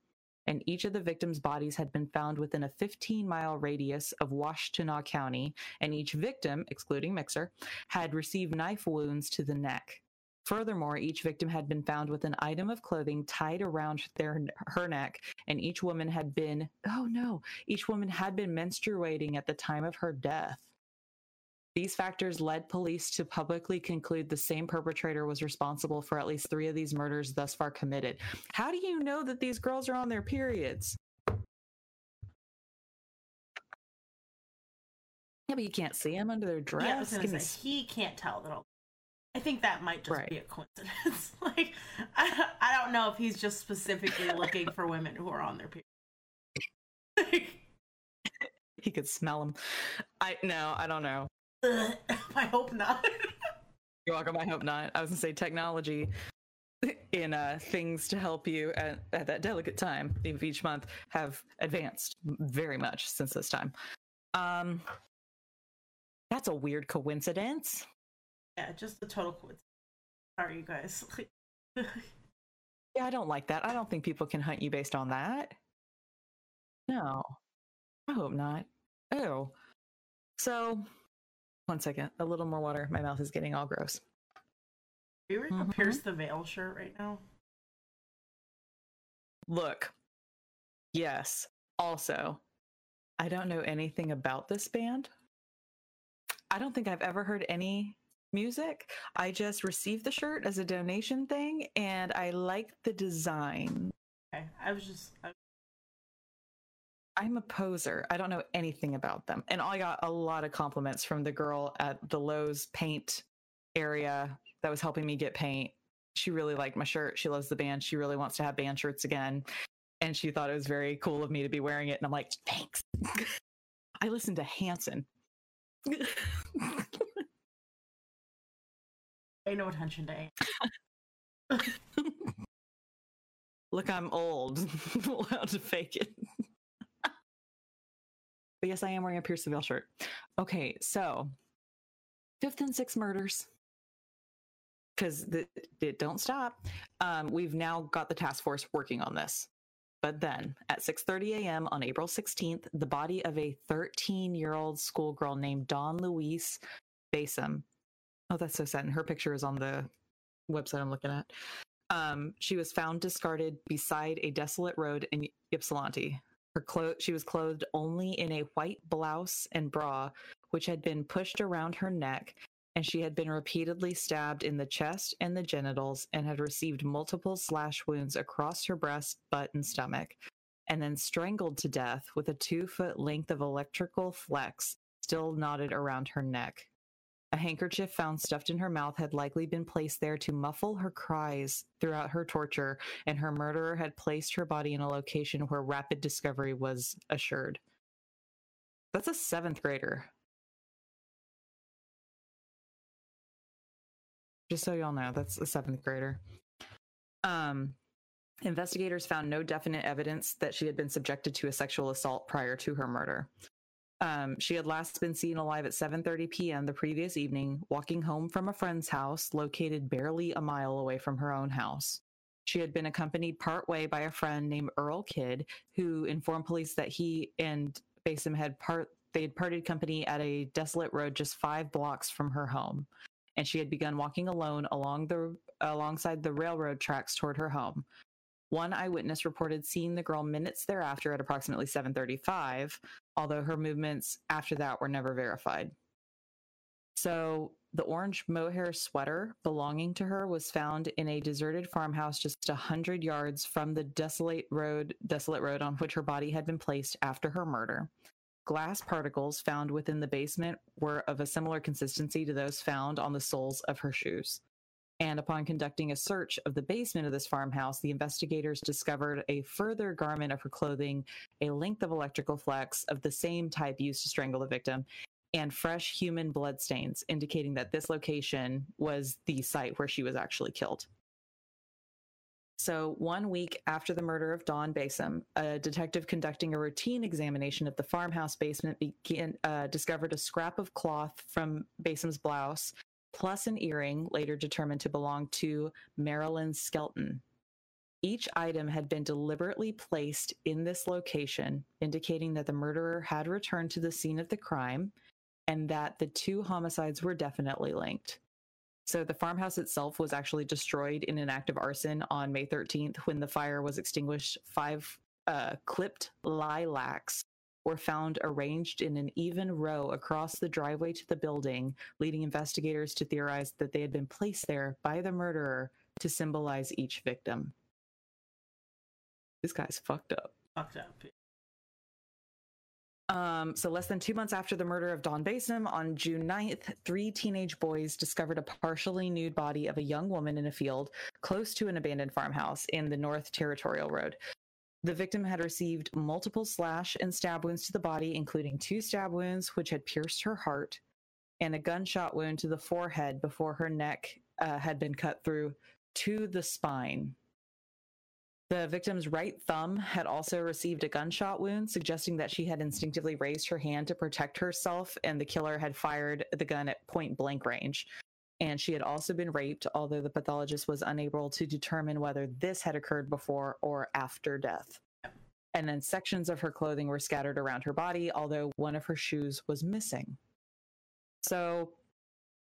and each of the victims' bodies had been found within a 15 mile radius of Washtenaw County, and each victim, excluding Mixer, had received knife wounds to the neck. Furthermore, each victim had been found with an item of clothing tied around their her neck, and each woman had been oh no, each woman had been menstruating at the time of her death. These factors led police to publicly conclude the same perpetrator was responsible for at least three of these murders thus far committed. How do you know that these girls are on their periods? Yeah, but you can't see them under their dress. Yeah, I was gonna say he can't tell that. All. I think that might just Right. be a coincidence. like, I, I don't know if he's just specifically looking for women who are on their period. he could smell them. I no, I don't know. I hope not. You're welcome. I hope not. I was gonna say technology in uh, things to help you at, at that delicate time of each month have advanced very much since this time. Um, that's a weird coincidence. Yeah, just a total coincidence. Sorry, you guys. Yeah, I don't like that. I don't think people can hunt you based on that. No, I hope not. Oh, so one second. A little more water. My mouth is getting all gross. Are you wearing a Mhm. Pierce the Veil shirt right now? Look, Yes. Also, I don't know anything about this band. I don't think I've ever heard any music. I just received the shirt as a donation thing and I like the design. Okay, I was just I, I'm a poser. I don't know anything about them. And I got a lot of compliments from the girl at the Lowe's paint area that was helping me get paint. She really liked my shirt. She loves the band. She really wants to have band shirts again. And she thought it was very cool of me to be wearing it. And I'm like, thanks. I listened to Hanson. no attention to. A- Look, I'm old. I'm allowed to fake it. but yes, I am wearing a Pierce Veil shirt. Okay, so fifth and sixth murders. Because it don't stop. Um, we've now got the task force working on this. But then at 6:30 a.m. on April 16th, the body of a 13-year-old schoolgirl named Dawn Louise Basom. Oh, that's so sad. And her picture is on the website I'm looking at. Um, she was found discarded beside a desolate road in Ypsilanti. Her clo- she was clothed only in a white blouse and bra, which had been pushed around her neck, and she had been repeatedly stabbed in the chest and the genitals and had received multiple slash wounds across her breast, butt, and stomach, and then strangled to death with a two foot length of electrical flex still knotted around her neck. A handkerchief found stuffed in her mouth had likely been placed there to muffle her cries throughout her torture, and her murderer had placed her body in a location where rapid discovery was assured. That's a seventh grader. Just so y'all know, that's a seventh grader. Um, investigators found no definite evidence that she had been subjected to a sexual assault prior to her murder. Um, she had last been seen alive at 7:30 p.m. the previous evening, walking home from a friend's house located barely a mile away from her own house. She had been accompanied partway by a friend named Earl Kidd, who informed police that he and Basom had part they had parted company at a desolate road just five blocks from her home, and she had begun walking alone along the alongside the railroad tracks toward her home. One eyewitness reported seeing the girl minutes thereafter at approximately 7:35, although her movements after that were never verified. So, the orange mohair sweater belonging to her was found in a deserted farmhouse just a hundred yards from the desolate road, desolate road on which her body had been placed after her murder. Glass particles found within the basement were of a similar consistency to those found on the soles of her shoes. And upon conducting a search of the basement of this farmhouse, the investigators discovered a further garment of her clothing, a length of electrical flex of the same type used to strangle the victim, and fresh human blood stains, indicating that this location was the site where she was actually killed. So, one week after the murder of Dawn Basom, a detective conducting a routine examination of the farmhouse basement began, uh, discovered a scrap of cloth from Basom's blouse plus an earring later determined to belong to Marilyn Skelton. Each item had been deliberately placed in this location, indicating that the murderer had returned to the scene of the crime and that the two homicides were definitely linked. So the farmhouse itself was actually destroyed in an act of arson on May 13th when the fire was extinguished. Five uh, clipped lilacs were found arranged in an even row across the driveway to the building, leading investigators to theorize that they had been placed there by the murderer to symbolize each victim. This guy's fucked up. Fucked up. Um, so, less than two months after the murder of Dawn Basom, on June 9th, three teenage boys discovered a partially nude body of a young woman in a field close to an abandoned farmhouse in the North Territorial Road. The victim had received multiple slash and stab wounds to the body, including two stab wounds which had pierced her heart, and a gunshot wound to the forehead before her neck uh, had been cut through to the spine. The victim's right thumb had also received a gunshot wound, suggesting that she had instinctively raised her hand to protect herself, and the killer had fired the gun at point blank range and she had also been raped, although the pathologist was unable to determine whether this had occurred before or after death. And then sections of her clothing were scattered around her body, although one of her shoes was missing. So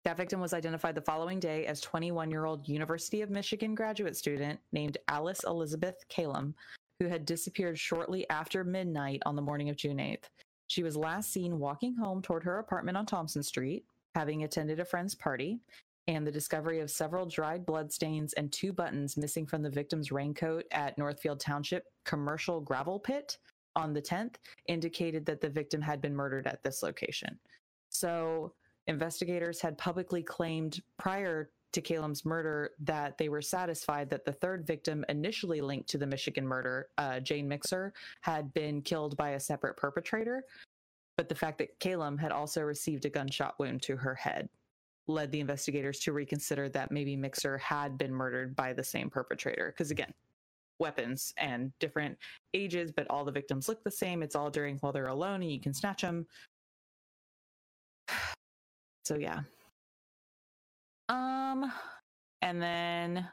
that victim was identified the following day as 21 year old University of Michigan graduate student named Alice Elizabeth Kalom, who had disappeared shortly after midnight on the morning of June 8th. She was last seen walking home toward her apartment on Thompson Street, having attended a friend's party, and the discovery of several dried bloodstains and two buttons missing from the victim's raincoat at Northfield Township commercial gravel pit on the 10th indicated that the victim had been murdered at this location. So, investigators had publicly claimed prior to Kalom's murder that they were satisfied that the third victim, initially linked to the Michigan murder, uh, Jane Mixer, had been killed by a separate perpetrator. But the fact that Kalom had also received a gunshot wound to her head led the investigators to reconsider that maybe Mixer had been murdered by the same perpetrator. Because again, weapons and different ages, but all the victims look the same. It's all during while they're alone and you can snatch them. So yeah. Um and then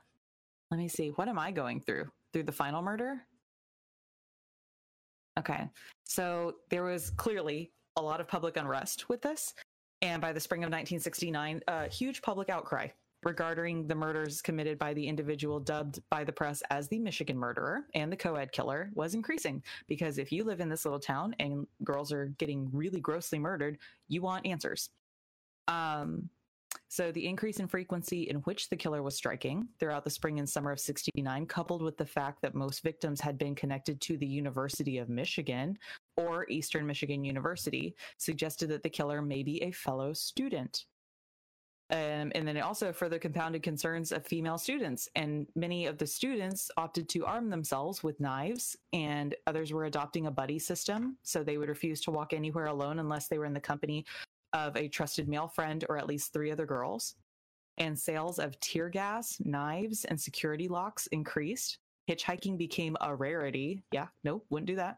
let me see, what am I going through? Through the final murder? Okay. So there was clearly a lot of public unrest with this. And by the spring of 1969, a huge public outcry regarding the murders committed by the individual dubbed by the press as the Michigan murderer and the co ed killer was increasing. Because if you live in this little town and girls are getting really grossly murdered, you want answers. Um, so the increase in frequency in which the killer was striking throughout the spring and summer of 69, coupled with the fact that most victims had been connected to the University of Michigan or Eastern Michigan University, suggested that the killer may be a fellow student. Um, and then it also further compounded concerns of female students. And many of the students opted to arm themselves with knives, and others were adopting a buddy system. So they would refuse to walk anywhere alone unless they were in the company of a trusted male friend or at least three other girls. And sales of tear gas, knives, and security locks increased. Hitchhiking became a rarity. Yeah, nope, wouldn't do that.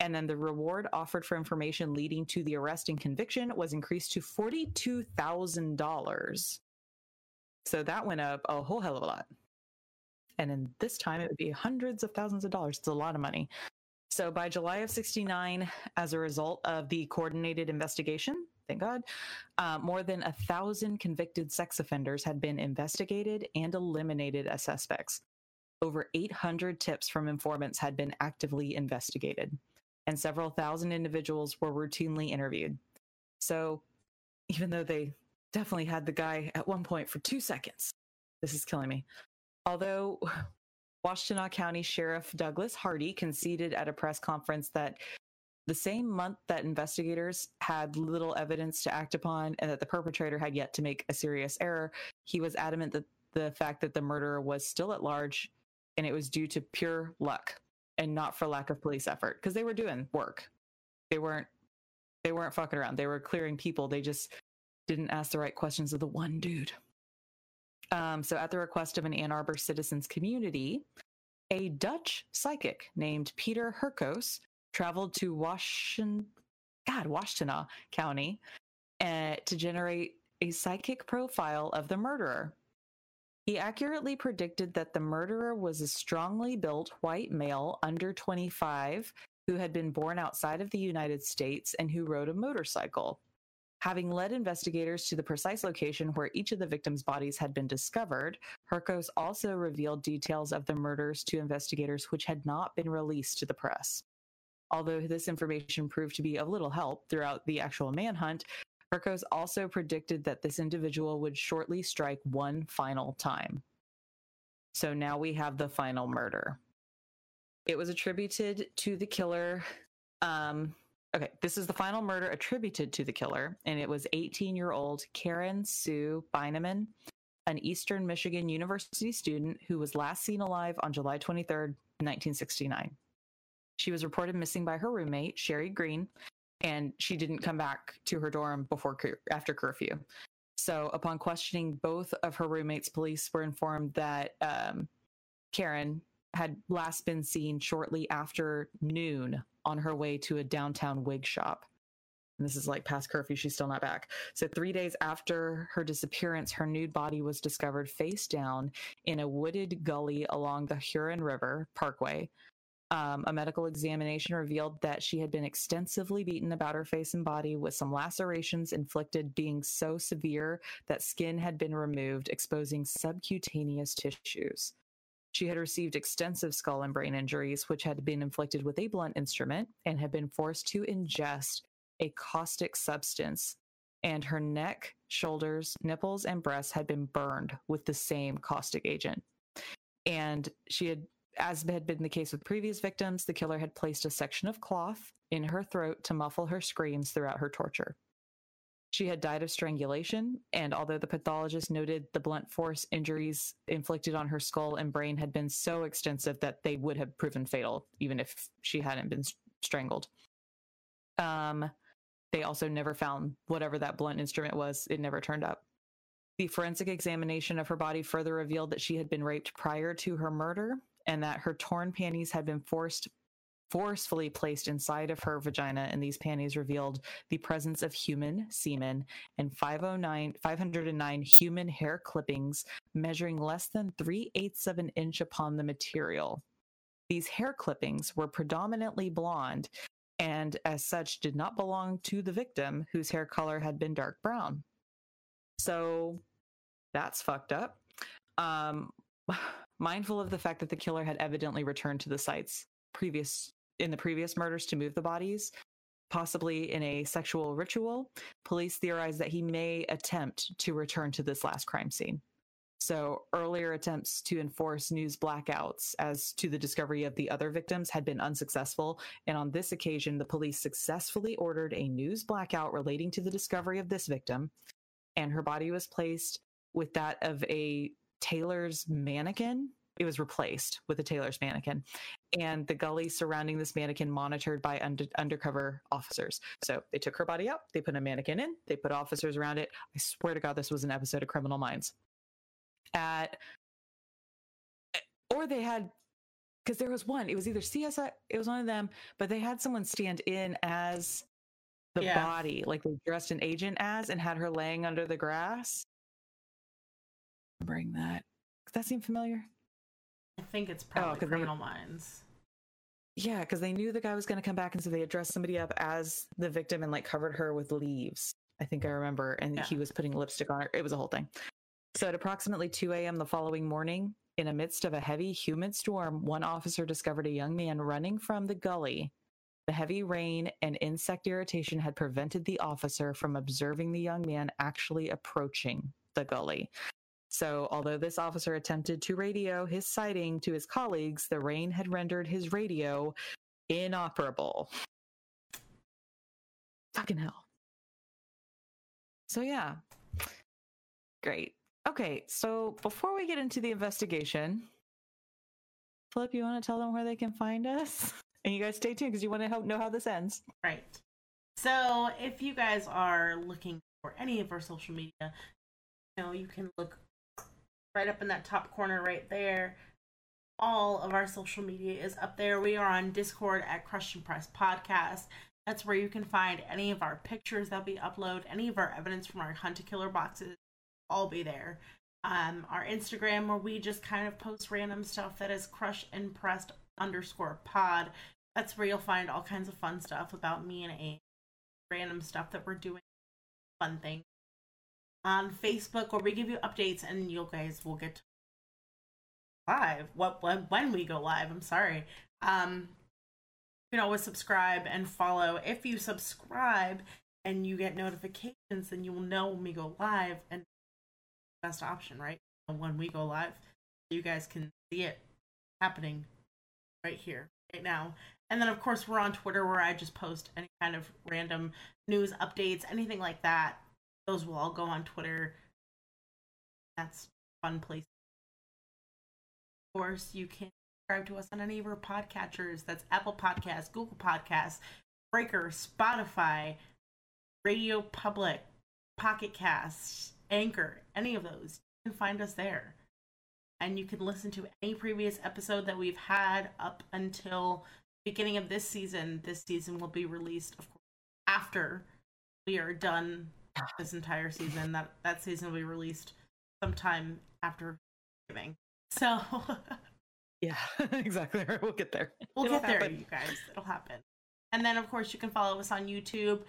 And then the reward offered for information leading to the arrest and conviction was increased to $42,000. So that went up a whole hell of a lot. And in this time, it would be hundreds of thousands of dollars. It's a lot of money. So by July of 69, as a result of the coordinated investigation, thank God, uh, more than a thousand convicted sex offenders had been investigated and eliminated as suspects. Over 800 tips from informants had been actively investigated, and several thousand individuals were routinely interviewed. So, even though they definitely had the guy at one point for two seconds, this is killing me. Although Washtenaw County Sheriff Douglas Harvey conceded at a press conference that the same month that investigators had little evidence to act upon and that the perpetrator had yet to make a serious error, he was adamant that the fact that the murderer was still at large and it was due to pure luck and not for lack of police effort because they were doing work. They weren't they weren't fucking around. They were clearing people. They just didn't ask the right questions of the one dude. Um, so, at the request of an Ann Arbor citizens community, a Dutch psychic named Peter Hurkos traveled to Washington, God, Washtenaw County uh, to generate a psychic profile of the murderer. He accurately predicted that the murderer was a strongly built white male under 25 who had been born outside of the United States and who rode a motorcycle. Having led investigators to the precise location where each of the victims' bodies had been discovered, Hurkos also revealed details of the murders to investigators which had not been released to the press. Although this information proved to be of little help throughout the actual manhunt, Hurkos also predicted that this individual would shortly strike one final time. So now we have the final murder. It was attributed to the killer. Um, okay, this is the final murder attributed to the killer, and it was 18 year old Karen Sue Beineman, an Eastern Michigan University student who was last seen alive on July 23rd, 1969. She was reported missing by her roommate, Sherry Green, and she didn't come back to her dorm before after curfew. So, upon questioning both of her roommates, police were informed that um, Karen had last been seen shortly after noon on her way to a downtown wig shop. And this is like past curfew, she's still not back. So, three days after her disappearance, her nude body was discovered face down in a wooded gully along the Huron River Parkway um, a medical examination revealed that she had been extensively beaten about her face and body, with some lacerations inflicted being so severe that skin had been removed, exposing subcutaneous tissues. She had received extensive skull and brain injuries, which had been inflicted with a blunt instrument and had been forced to ingest a caustic substance. And her neck, shoulders, nipples, and breasts had been burned with the same caustic agent. And she had, as had been the case with previous victims, the killer had placed a section of cloth in her throat to muffle her screams throughout her torture. She had died of strangulation, and although the pathologist noted the blunt force injuries inflicted on her skull and brain had been so extensive that they would have proven fatal, even if she hadn't been strangled. Um, they also never found whatever that blunt instrument was, it never turned up. The forensic examination of her body further revealed that she had been raped prior to her murder and that her torn panties had been forced forcefully placed inside of her vagina, and these panties revealed the presence of human semen and 509, 509 human hair clippings measuring less than three eighths of an inch upon the material. These hair clippings were predominantly blonde and, as such, did not belong to the victim, whose hair color had been dark brown. So that's fucked up. Um, mindful of the fact that the killer had evidently returned to the sites previous in the previous murders to move the bodies, possibly in a sexual ritual, police theorize that he may attempt to return to this last crime scene. So, earlier attempts to enforce news blackouts as to the discovery of the other victims had been unsuccessful. And on this occasion, the police successfully ordered a news blackout relating to the discovery of this victim. And her body was placed with that of a tailor's mannequin it was replaced with a Taylor's mannequin. And the gully surrounding this mannequin monitored by under, undercover officers. So they took her body out they put a mannequin in they put officers around it. I swear to god this was an episode of criminal minds. At or they had because there was one it was either csi it was one of them but they had someone stand in as the yeah. body like they dressed an agent as and had her laying under the grass bring that does that seem familiar I think it's oh, probably oh, Criminal Minds. Yeah, because they knew the guy was going to come back, and so they dressed somebody up as the victim and like covered her with leaves. I think I remember, and yeah. he was putting lipstick on her. It was a whole thing. So at approximately 2 a.m. the following morning, in the midst of a heavy, humid storm, one officer discovered a young man running from the gully. The heavy rain and insect irritation had prevented the officer from observing the young man actually approaching the gully. So, although this officer attempted to radio his sighting to his colleagues, the rain had rendered his radio inoperable. Fucking hell. So, yeah. Great. Okay, so before we get into the investigation, Flip, you want to tell them where they can find us? And you guys stay tuned because you want to know how this ends. Right. So, if you guys are looking for any of our social media, you know, you can look right up in that top corner right there. All of our social media is up there. We are on Discord at Crush and Press Podcast. That's where you can find any of our pictures that we upload, any of our evidence from our Hunt A Killer boxes, all be there. Um, our Instagram where we just kind of post random stuff that is crush and pressed underscore pod. That's where you'll find all kinds of fun stuff about me and A. Random stuff that we're doing, fun things on Facebook where we give you updates and you guys will get live. What when, when we go live? I'm sorry. Um, you can always subscribe and follow. If you subscribe and you get notifications, then you will know when we go live. And best option, right? When we go live, you guys can see it happening right here, right now. And then, of course, we're on Twitter where I just post any kind of random news updates, anything like that those will all go on Twitter. That's fun place. Of course, you can subscribe to us on any of our podcatchers. That's Apple Podcasts, Google Podcasts, Breaker, Spotify, Radio Public, Pocket Casts, Anchor, any of those. You can find us there. And you can listen to any previous episode that we've had up until beginning of this season. This season will be released, of course, after we are done this entire season. That that season will be released sometime after giving. So Yeah, exactly. We'll get there. We'll It'll get happen. there, you guys. It'll happen. And then of course you can follow us on YouTube.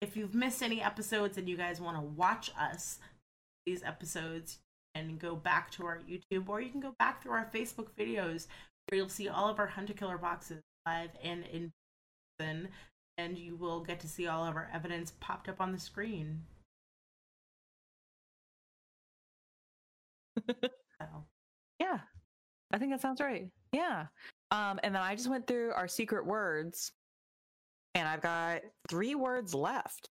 If you've missed any episodes and you guys want to watch us these episodes, and go back to our YouTube or you can go back through our Facebook videos where you'll see all of our Hunter Killer boxes live and in person, and you will get to see all of our evidence popped up on the screen. so. Yeah. I think that sounds right. Yeah. Um, and then I just went through our secret words and I've got three words left.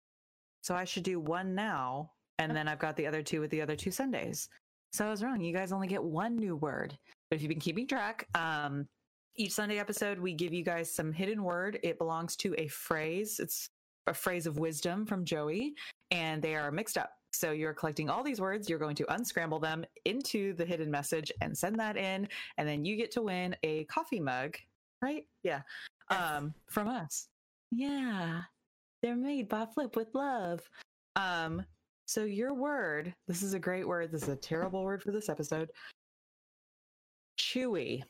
So I should do one now. And then I've got the other two with the other two Sundays. So I was wrong. You guys only get one new word. But if you've been keeping track, um, each Sunday episode, we give you guys some hidden word. It belongs to a phrase. It's a phrase of wisdom from Joey, and they are mixed up. So you're collecting all these words, you're going to unscramble them into the hidden message and send that in, and then you get to win a coffee mug, right? Yeah. Um, from us. Yeah. They're made by Flip with Love. Um, so your word, this is a great word. This is a terrible word for this episode. Chewy.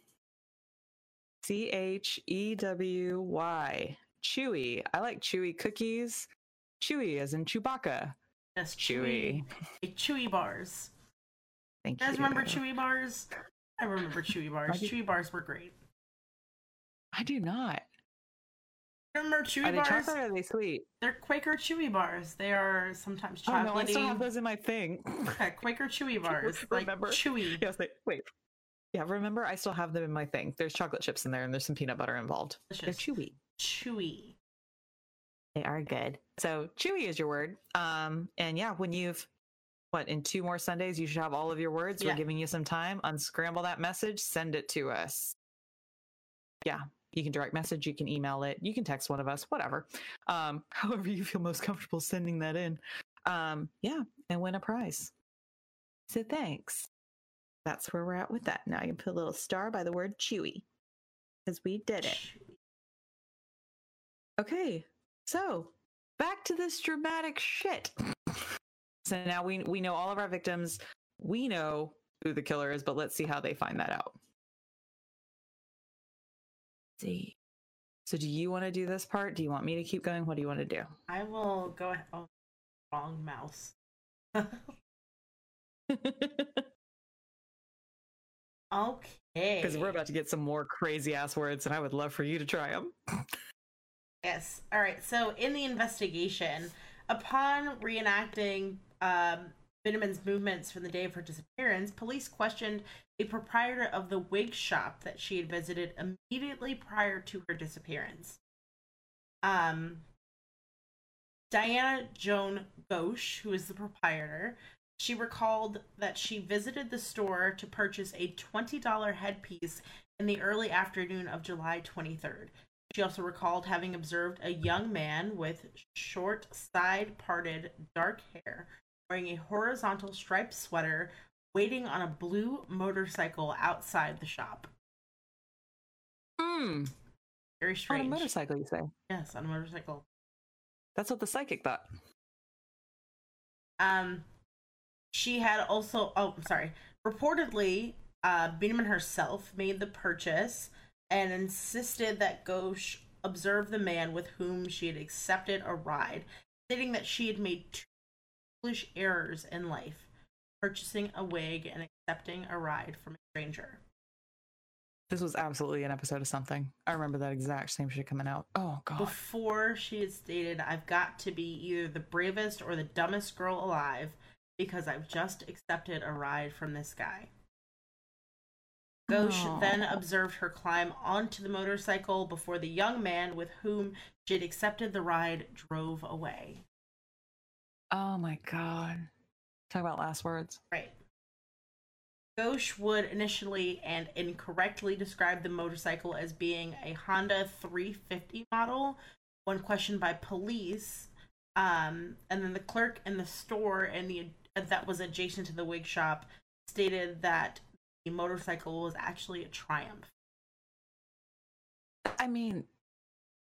C H E W Y. Chewy. I like chewy cookies. Chewy as in Chewbacca. Yes, Chewy. Chewy. Chewy bars. Thank You guys you. remember Chewy bars? I remember Chewy bars. do. Chewy bars were great. I do not. Remember Chewy Are they bars? chocolate or are they sweet? They're Quaker Chewy bars. They are sometimes Oh no, I still have those in my thing. Okay, Quaker Chewy bars. like Remember? chewy. yes, they wait. Yeah, remember I still have them in my thing. There's chocolate chips in there and there's some peanut butter involved. Delicious. They're chewy. Chewy. They are good. So chewy is your word. Um, and yeah, when you've what in two more Sundays, you should have all of your words. Yeah. We're giving you some time. Unscramble that message, send it to us. Yeah, you can direct message, you can email it, you can text one of us, whatever. Um, however you feel most comfortable sending that in. Um, yeah, and win a prize. So thanks. That's where we're at with that. Now you can put a little star by the word chewy. Because we did it. Okay, so back to this dramatic shit. so now we we know all of our victims. We know who the killer is, but let's see how they find that out. see. So do you want to do this part? Do you want me to keep going? What do you want to do? I will go ahead. Oh, wrong mouse. okay. Because we're about to get some more crazy ass words, and I would love for you to try them. Yes. All right. So, in the investigation, upon reenacting um, Beineman's movements from the day of her disappearance, police questioned the proprietor of the wig shop that she had visited immediately prior to her disappearance. Um, Diana Joan Goshe, who is the proprietor, she recalled that she visited the store to purchase a $20 headpiece in the early afternoon of July 23rd. She also recalled having observed a young man with short, side parted, dark hair wearing a horizontal striped sweater waiting on a blue motorcycle outside the shop. Hmm. Very strange. On a motorcycle, you say? Yes, on a motorcycle. That's what the psychic thought. Um, she had also. Oh, I'm sorry. Reportedly, uh, Biederman herself made the purchase and insisted that Goshe observe the man with whom she had accepted a ride, stating that she had made two foolish errors in life: purchasing a wig and accepting a ride from a stranger. This was absolutely an episode of something. I remember that exact same shit coming out. Oh god. Before she had stated, I've got to be either the bravest or the dumbest girl alive because I've just accepted a ride from this guy. Goshe Aw. then observed her climb onto the motorcycle before the young man with whom she had accepted the ride drove away. Oh my god. Talk about last words. Right. Goshe would initially and incorrectly describe the motorcycle as being a Honda 350 model when questioned by police. Um, and then the clerk in the store and the that was adjacent to the wig shop stated that the motorcycle was actually a Triumph. I mean,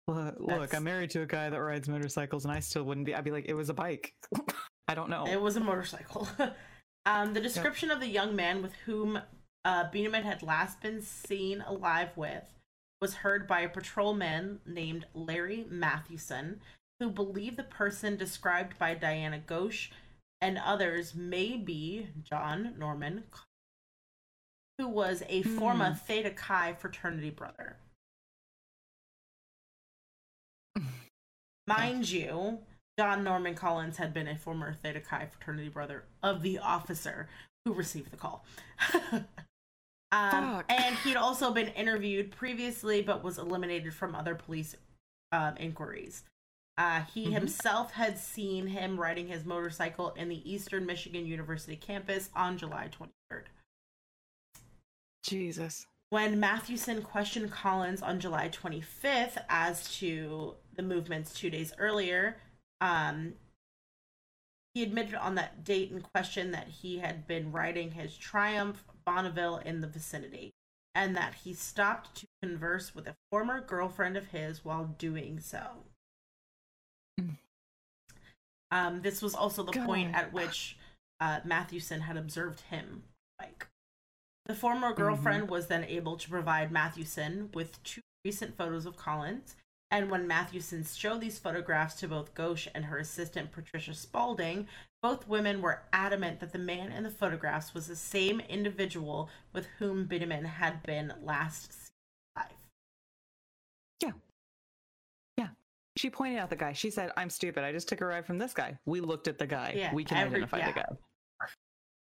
look, look, I'm married to a guy that rides motorcycles, and I still wouldn't be. I'd be like, it was a bike. I don't know. It was a motorcycle. um, the description of the young man with whom uh, Biederman had last been seen alive with was heard by a patrolman named Larry Mathewson, who believed the person described by Diana Goshe and others may be John Norman, who was a former Hmm. Theta Chi fraternity brother. Mind you, John Norman Collins had been a former Theta Chi fraternity brother of the officer who received the call. um, and he'd also been interviewed previously, but was eliminated from other police um, inquiries. Uh, he Mhm. himself had seen him riding his motorcycle in the Eastern Michigan University campus on July 23rd. Jesus. When Mathewson questioned Collins on July 25th as to the movements two days earlier, um, he admitted on that date in question that he had been riding his Triumph Bonneville in the vicinity and that he stopped to converse with a former girlfriend of his while doing so. Um, this was also the point at which uh, Mathewson had observed him bike. The former girlfriend was then able to provide Mathewson with two recent photos of Collins, and when Mathewson showed these photographs to both Goshe and her assistant Patricia Spaulding, both women were adamant that the man in the photographs was the same individual with whom Bideman had been last She pointed out the guy. She said, I'm stupid. I just took a ride from this guy. We looked at the guy. Yeah, we can every- identify yeah. the guy.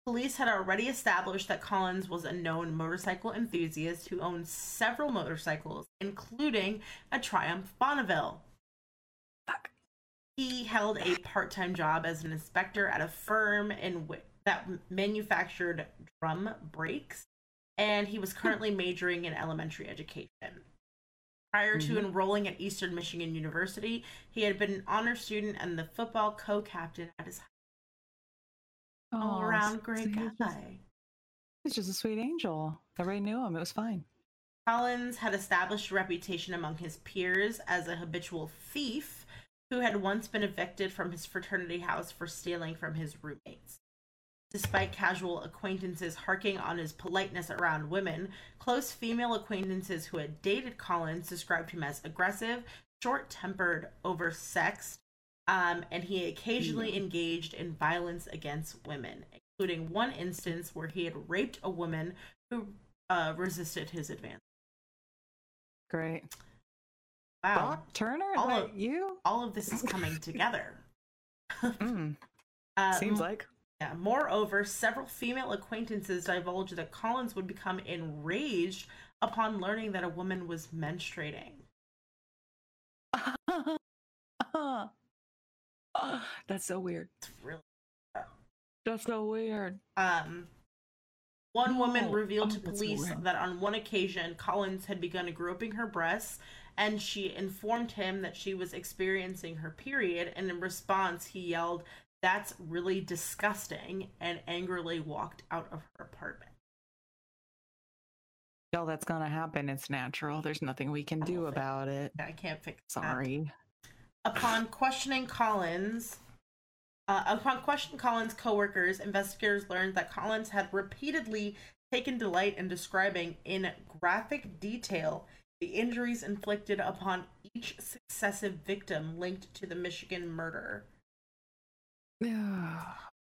Police had already established that Collins was a known motorcycle enthusiast who owned several motorcycles, including a Triumph Bonneville. Fuck. He held a part-time job as an inspector at a firm in that manufactured drum brakes, and he was hmm. currently majoring in elementary education. Prior to Mhm. enrolling at Eastern Michigan University, he had been an honor student and the football co-captain at his high school. all around great he's just- guy. He's just a sweet angel. Everybody knew him. It was fine. Collins had established a reputation among his peers as a habitual thief who had once been evicted from his fraternity house for stealing from his roommates. Despite casual acquaintances harking on his politeness around women, close female acquaintances who had dated Collins described him as aggressive, short tempered, oversexed, um, and he occasionally engaged in violence against women, including one instance where he had raped a woman who uh, resisted his advance. Great. Wow. Brock Turner? All of- you? All of this is coming together. Mm, Uh, seems like. Yeah. Moreover, several female acquaintances divulged that Collins would become enraged upon learning that a woman was menstruating. That's so weird. It's really That's so weird. Um, one woman No. revealed Oh, to so police that on one occasion Collins had begun groping her breasts, and she informed him that she was experiencing her period. And in response, he yelled, "That's really disgusting!" and angrily walked out of her apartment. Yo, that's gonna happen. It's natural. There's nothing we can do about it. I can't fix that. Sorry. Upon questioning Collins, uh, upon questioning Collins' coworkers, investigators learned that Collins had repeatedly taken delight in describing in graphic detail the injuries inflicted upon each successive victim linked to the Michigan murder.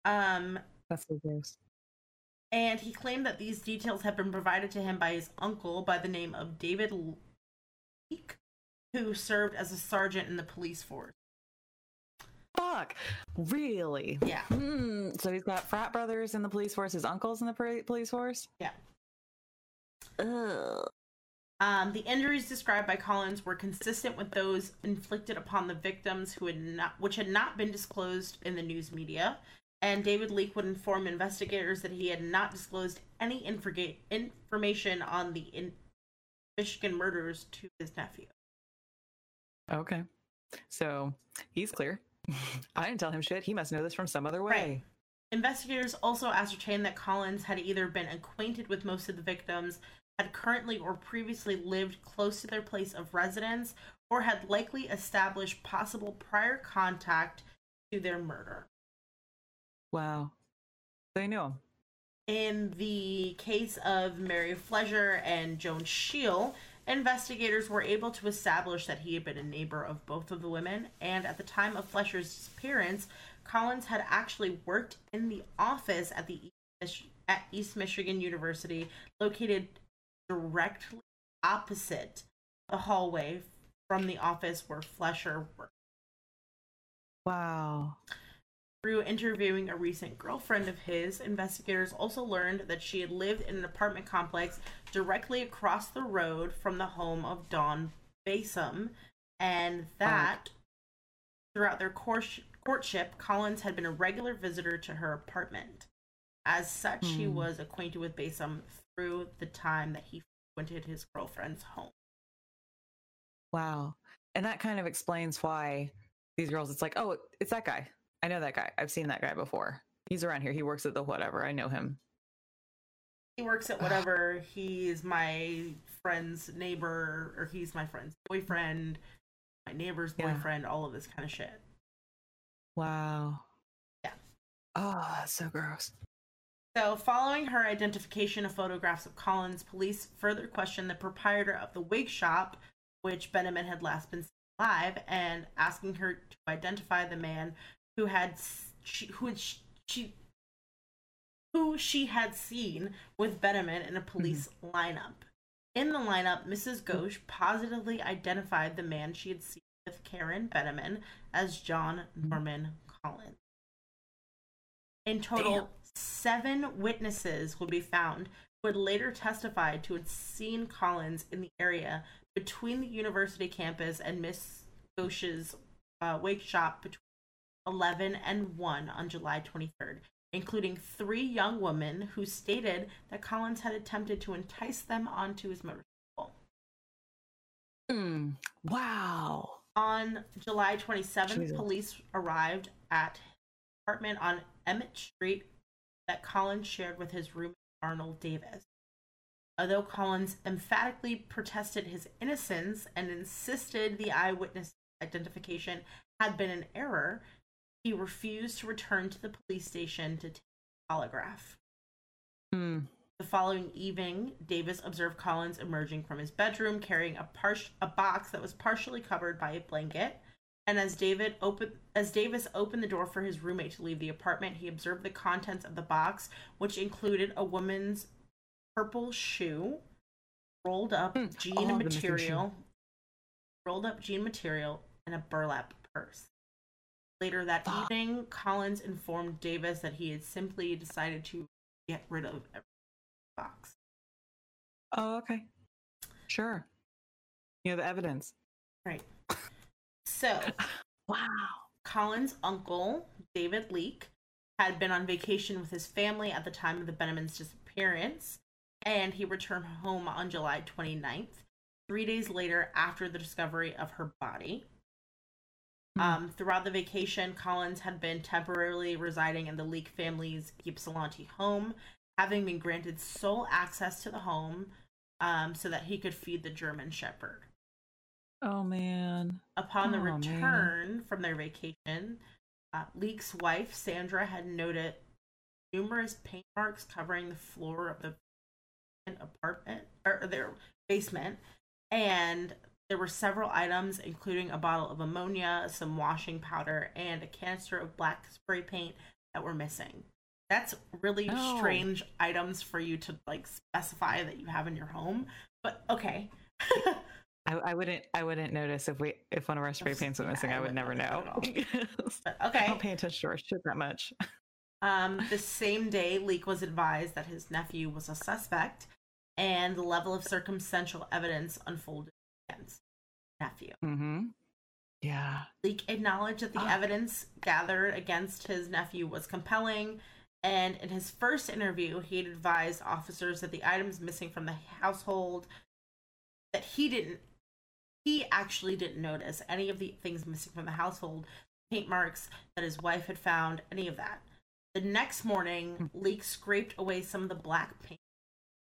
Um, That's so gross. and he claimed that these details had been provided to him by his uncle by the name of David Leik, who served as a sergeant in the police force. Fuck. Really? Yeah. Hmm. So he's got frat brothers in the police force, his uncles in the police force? Yeah. Ugh. Um, the injuries described by Collins were consistent with those inflicted upon the victims who had not, which had not been disclosed in the news media. And David Leik would inform investigators that he had not disclosed any information on the in- Michigan murders to his nephew. Okay. So he's clear. I didn't tell him shit. He must know this from some other way. Right. Investigators also ascertained that Collins had either been acquainted with most of the victims, had currently or previously lived close to their place of residence, or had likely established possible prior contact to their murder. Wow. They knew him. In the case of Mary Fleszar and Joan Schell, investigators were able to establish that he had been a neighbor of both of the women, and at the time of Fleszar's disappearance, Collins had actually worked in the office at the East, at East Michigan University, located directly opposite the hallway from the office where Fleszar worked. Wow. Through interviewing a recent girlfriend of his, investigators also learned that she had lived in an apartment complex directly across the road from the home of Dawn Basom, and that throughout their course- courtship, Collins had been a regular visitor to her apartment. As such, he Hmm. was acquainted with Basom through the time that he frequented his girlfriend's home. Wow. And that kind of explains why these girls, it's like, oh, it's that guy. I know that guy. I've seen that guy before. He's around here. He works at the whatever. I know him. He works at whatever. he's my friend's neighbor, or he's my friend's boyfriend, my neighbor's Yeah. boyfriend, all of this kind of shit. Wow. Yeah. Oh, that's so gross. So, following her identification of photographs of Collins, police further questioned the proprietor of the wig shop, which Benjamin had last been seen alive, and asking her to identify the man who had she, who had sh- she who she had seen with Benjamin in a police mm-hmm. lineup. In the lineup, Mrs. Mm-hmm. Goshe positively identified the man she had seen with Karen Benjamin as John mm-hmm. Norman Collins. In total, Damn. Seven witnesses would be found who had later testified to had seen Collins in the area between the university campus and Miss Goshe's uh, wake shop between 11 and 1 on July 23rd, including three young women who stated that Collins had attempted to entice them onto his motorcycle. Mm. Wow. On July 27th, Jesus. police arrived at apartment on Emmet Street that Collins shared with his roommate Arnold Davis. Although Collins emphatically protested his innocence and insisted the eyewitness identification had been an error, he refused to return to the police station to take a polygraph. Mm. The following evening, Davis observed Collins emerging from his bedroom carrying a par- a box that was partially covered by a blanket. And as David opened as Davis opened the door for his roommate to leave the apartment, he observed the contents of the box, which included a woman's purple shoe, rolled up Hmm. jean Oh, the missing shoe. material, rolled up jean material, and a burlap purse. Later that Fuck. evening, Collins informed Davis that he had simply decided to get rid of every box. Oh, okay. Sure. You have the evidence. Right. So, Wow. Collins' uncle, David Leik, had been on vacation with his family at the time of the Benjamins' disappearance, and he returned home on July 29th, three days later after the discovery of her body. Hmm. Um, throughout the vacation, Collins had been temporarily residing in the Leik family's Ypsilanti home, having been granted sole access to the home um, so that he could feed the German Shepherd. Oh, man. Upon the man. return from their vacation, uh, Leik's wife, Sandra, had noted numerous paint marks covering the floor of the apartment or their basement, and there were several items, including a bottle of ammonia, some washing powder, and a canister of black spray paint that were missing. That's really No. strange items for you to like specify that you have in your home, but okay. I, I wouldn't. I wouldn't notice if we if one of our spray paints went missing. I I would never know. but I okay. don't pay attention to our shit that much. Um, the same day, Leik was advised that his nephew was a suspect, and the level of circumstantial evidence unfolded against nephew. Mm-hmm. Yeah. Leik acknowledged that the evidence gathered against his nephew was compelling, and in his first interview, he had advised officers that the items missing from the household that he didn't he actually didn't notice any of the things missing from the household, paint marks that his wife had found, any of that. The next morning, hmm. Leik scraped away some of the black paint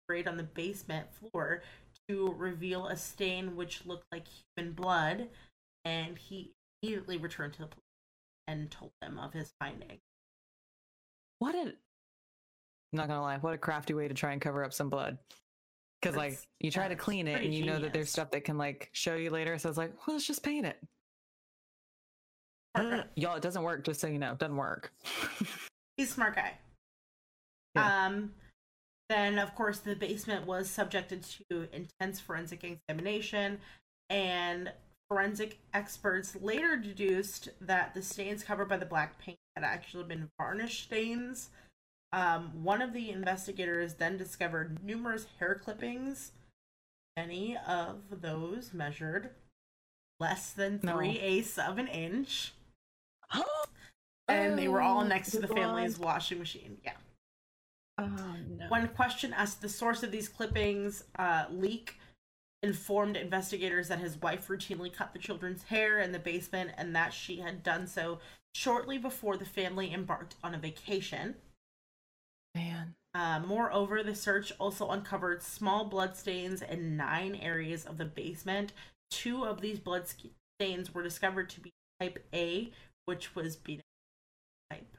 sprayed on the basement floor to reveal a stain which looked like human blood, and he immediately returned to the police and told them of his finding. What a. Not gonna lie. What a crafty way to try and cover up some blood. Because like you try to clean it, and you know that there's stuff that can like show you later. So it's like, well, let's just paint it. Guy. Y'all, it doesn't work. Just so you know, it doesn't work. He's a smart guy. Yeah. Um, then, of course, the basement was subjected to intense forensic examination, and forensic experts later deduced that the stains covered by the black paint had actually been varnish stains. Um, one of the investigators then discovered numerous hair clippings. Many of those measured less than No. three eighths of an inch, and they were all Oh, next to the family's washing machine. Yeah. Oh no. When questioned as to the source of these clippings, uh, Leik informed investigators that his wife routinely cut the children's hair in the basement and that she had done so shortly before the family embarked on a vacation. Man. Uh, moreover, the search also uncovered small blood stains in nine areas of the basement. Two of these blood stains were discovered to be type A, which was beat type.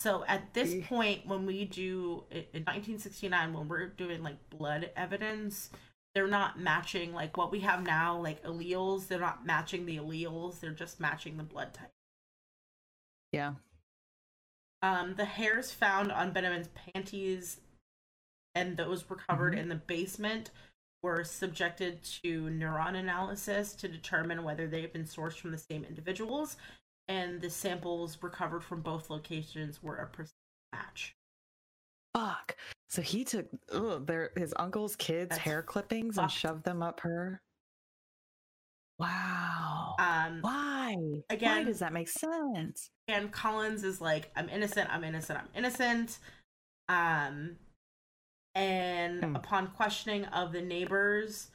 So at this point, when we do in 1969, when we're doing like blood evidence, they're not matching like what we have now, like alleles. They're not matching the alleles. They're just matching the blood type. Yeah. Um, the hairs found on Benjamin's panties and those recovered Mhm. in the basement were subjected to neutron analysis to determine whether they have been sourced from the same individuals, and the samples recovered from both locations were a precise match. Fuck. So he took ugh, their his uncle's kids' That's hair clippings and shoved them up her. Wow. Um, Why? Why again- does that make sense? and Collins is like, "I'm innocent. I'm innocent. I'm innocent." Um, and Hmm. upon questioning of the neighbors,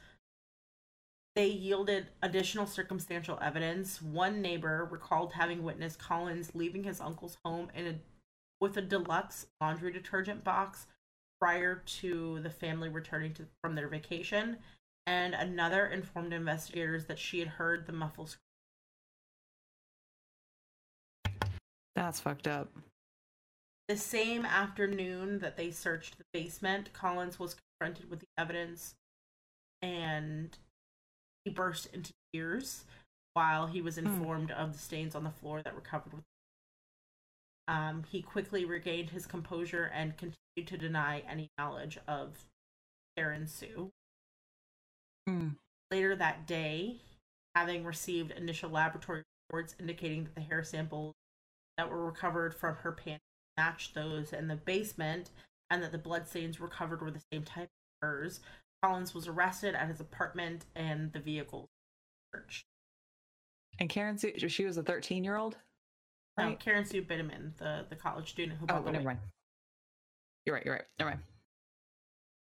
they yielded additional circumstantial evidence. One neighbor recalled having witnessed Collins leaving his uncle's home in a with a deluxe laundry detergent box prior to the family returning to from their vacation. And another informed investigators that she had heard the muffled That's fucked up. The same afternoon that they searched the basement, Collins was confronted with the evidence and he burst into tears while he was informed of the stains on the floor that were covered with. Um, he quickly regained his composure and continued to deny any knowledge of Karen Sue. Hmm. Later that day, having received initial laboratory reports indicating that the hair samples that were recovered from her panties matched those in the basement and that the blood stains recovered were the same type as hers, Collins was arrested at his apartment and the vehicle searched. And Karen, Sue- she was a 13 year old, right? Karen Sue Bitterman, the, the college student who Oh, brought the never mind. You're right. You're right. Never mind.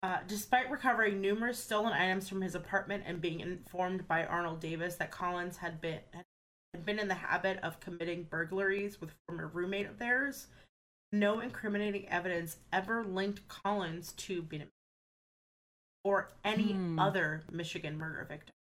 Uh, despite recovering numerous stolen items from his apartment and being informed by Arnold Davis that Collins had been had been in the habit of committing burglaries with a former roommate of theirs, no incriminating evidence ever linked Collins to Benjamin or any Hmm. other Michigan murder victim.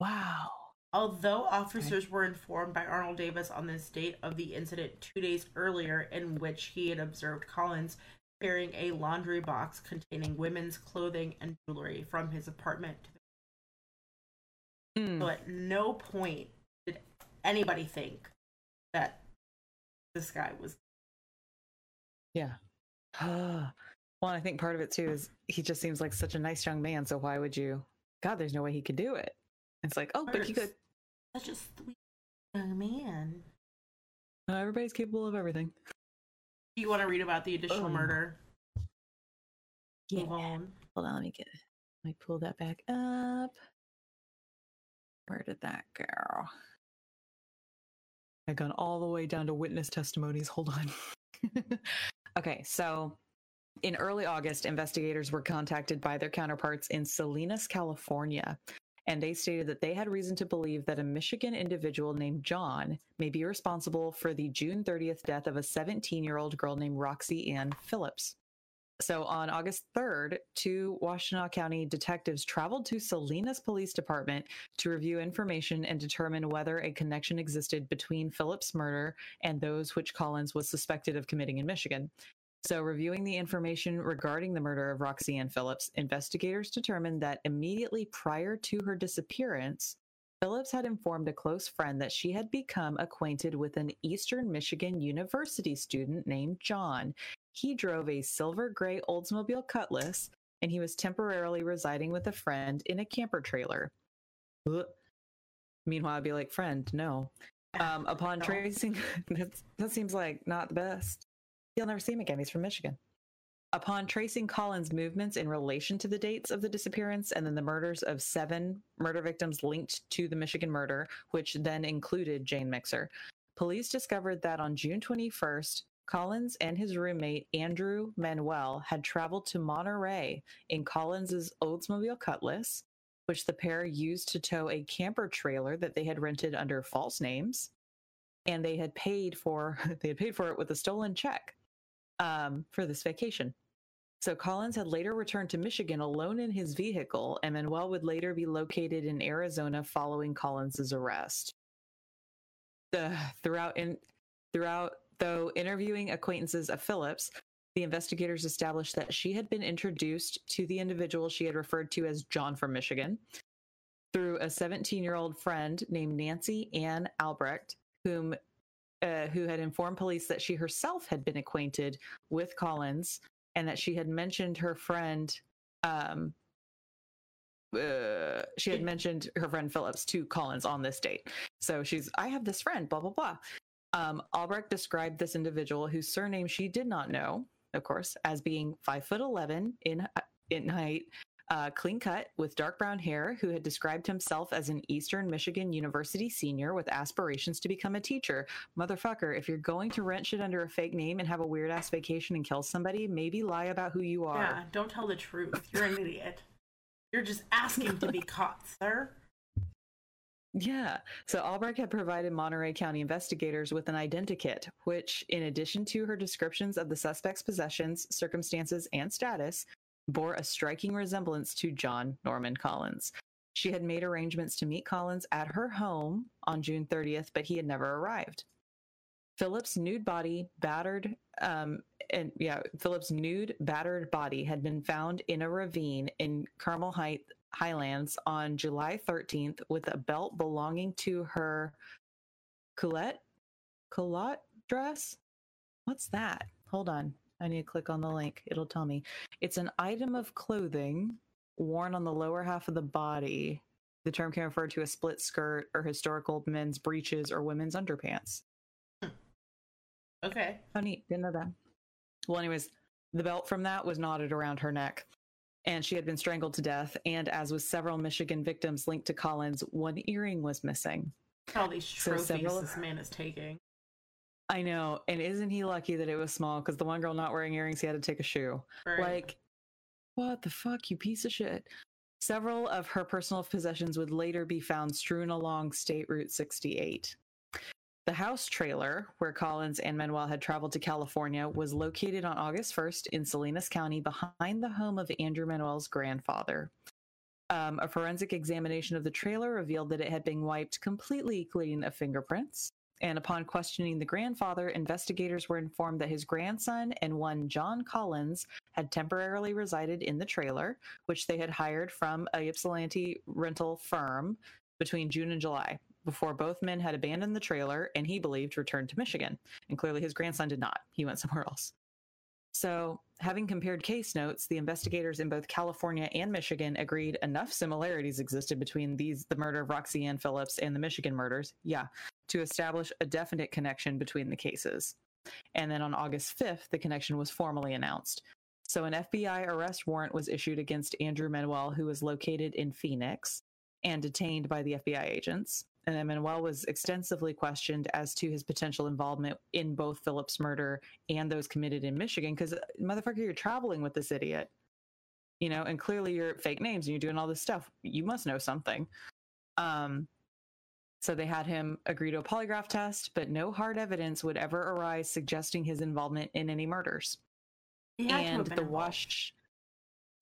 Wow. Although officers were informed by Arnold Davis on this date of the incident two days earlier, in which he had observed Collins carrying a laundry box containing women's clothing and jewelry from his apartment. Hmm. So at no point did anybody think that this guy was. Yeah. well, I think part of it too is he just seems like such a nice young man. So why would you? God, there's no way he could do it. It's like, oh, but he could. Such a sweet young man. Uh, everybody's capable of everything. Do you want to read about the additional Oh. murder? Yeah. Move on. Hold on, let me get. Let me pull that back up. Where did that go? I've gone all the way down to witness testimonies. Hold on. okay, so in early August, investigators were contacted by their counterparts in Salinas, California, and they stated that they had reason to believe that a Michigan individual named John may be responsible for the June 30th death of a 17 year old girl named Roxie Ann Phillips. So on August 3rd, two Washtenaw County detectives traveled to Salinas Police Department to review information and determine whether a connection existed between Phillips' murder and those which Collins was suspected of committing in Michigan. So, reviewing the information regarding the murder of Roxie Ann Phillips, investigators determined that immediately prior to her disappearance, Phillips had informed a close friend that she had become acquainted with an Eastern Michigan University student named John. He drove a silver gray Oldsmobile Cutlass and he was temporarily residing with a friend in a camper trailer. Ugh. Meanwhile, I'd be like, friend, no. Um, upon No. tracing, that, that seems like not the best. You'll never see him again. He's from Michigan. Upon tracing Collins' movements in relation to the dates of the disappearance and then the murders of seven murder victims linked to the Michigan murder, which then included Jane Mixer, police discovered that on June 21st, Collins and his roommate Andrew Manuel had traveled to Monterey in Collins's Oldsmobile Cutlass, which the pair used to tow a camper trailer that they had rented under false names, and they had paid for they had paid for it with a stolen check um, for this vacation. So Collins had later returned to Michigan alone in his vehicle, and Manuel would later be located in Arizona following Collins's arrest. The, throughout in throughout though interviewing acquaintances of Phillips, the investigators established that she had been introduced to the individual she had referred to as John from Michigan through a 17-year-old friend named Nancy Ann Albrecht, whom uh, who had informed police that she herself had been acquainted with Collins and that she had mentioned her friend um uh, she had mentioned her friend Phillips to Collins on this date. So she's, I have this friend, blah, blah, blah. Um, Albrecht described this individual whose surname she did not know, of course, as being five foot 11 in, in height, uh, clean cut with dark brown hair, who had described himself as an Eastern Michigan University senior with aspirations to become a teacher. Motherfucker, if you're going to rent shit under a fake name and have a weird ass vacation and kill somebody, maybe lie about who you are. Yeah, don't tell the truth. You're an idiot. You're just asking to be caught, sir. Yeah. So Albrecht had provided Monterey County investigators with an identikit, which, in addition to her descriptions of the suspect's possessions, circumstances, and status, bore a striking resemblance to John Norman Collins. She had made arrangements to meet Collins at her home on June 30th, but he had never arrived. Philip's nude body, battered, um, and yeah, Philip's nude, battered body had been found in a ravine in Carmel Height, Highlands on July 13th with a belt belonging to her culotte, culotte dress. What's that? Hold on. I need to click on the link. It'll tell me. It's an item of clothing worn on the lower half of the body. The term can refer to a split skirt or historical men's breeches or women's underpants. Hmm. Okay. Oh, neat. Didn't know that. Well, anyways, the belt from that was knotted around her neck, and she had been strangled to death. And as with several Michigan victims linked to Collins, one earring was missing. All these So trophies several- this man is taking. I know. And isn't he lucky that it was small? Because the one girl not wearing earrings, he had to take a shoe. Right. Like, what the fuck, you piece of shit? Several of her personal possessions would later be found strewn along State Route 68. The house trailer where Collins and Manuel had traveled to California was located on August 1st in Salinas County behind the home of Andrew Manuel's grandfather. Um, a forensic examination of the trailer revealed that it had been wiped completely clean of fingerprints. And upon questioning the grandfather, investigators were informed that his grandson and one John Collins had temporarily resided in the trailer, which they had hired from a Ypsilanti rental firm between June and July, before both men had abandoned the trailer and he believed returned to Michigan. And clearly his grandson did not. He went somewhere else. So, having compared case notes, the investigators in both California and Michigan agreed enough similarities existed between these the murder of Roxie Ann Phillips and the Michigan murders. Yeah, to establish a definite connection between the cases. And then on August 5th, the connection was formally announced. So an FBI arrest warrant was issued against Andrew Manuel, who was located in Phoenix and detained by the FBI agents. And then Manuel was extensively questioned as to his potential involvement in both Phillips' murder and those committed in Michigan. Because, motherfucker, you're traveling with this idiot, you know, and clearly you're fake names and you're doing all this stuff. You must know something. Um, so they had him agree to a polygraph test, but no hard evidence would ever arise suggesting his involvement in any murders. He had to have and the involved. wash,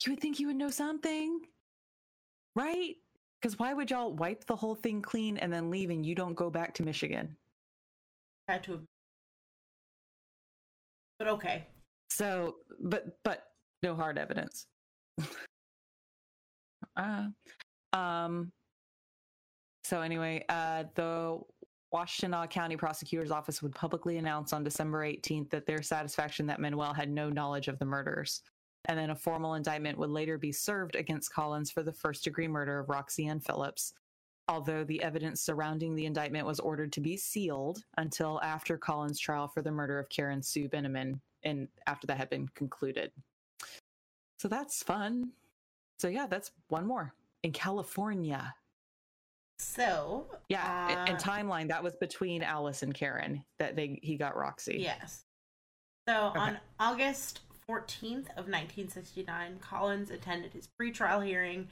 you would think you would know something, right? Because why would y'all wipe the whole thing clean and then leave and you don't go back to Michigan? Had to have. But okay. So, but but no hard evidence. uh, um. So anyway, uh, the Washtenaw County Prosecutor's Office would publicly announce on December 18th that their satisfaction that Manuel had no knowledge of the murders. And then a formal indictment would later be served against Collins for the first degree murder of Roxie Ann Phillips, although the evidence surrounding the indictment was ordered to be sealed until after Collins' trial for the murder of Karen Sue Benjamin and after that had been concluded. So that's fun. So yeah, that's one more in California. So Yeah, uh, and timeline that was between Alice and Karen that they he got Roxy. Yes. So on August 14th of 1969, Collins attended his pretrial hearing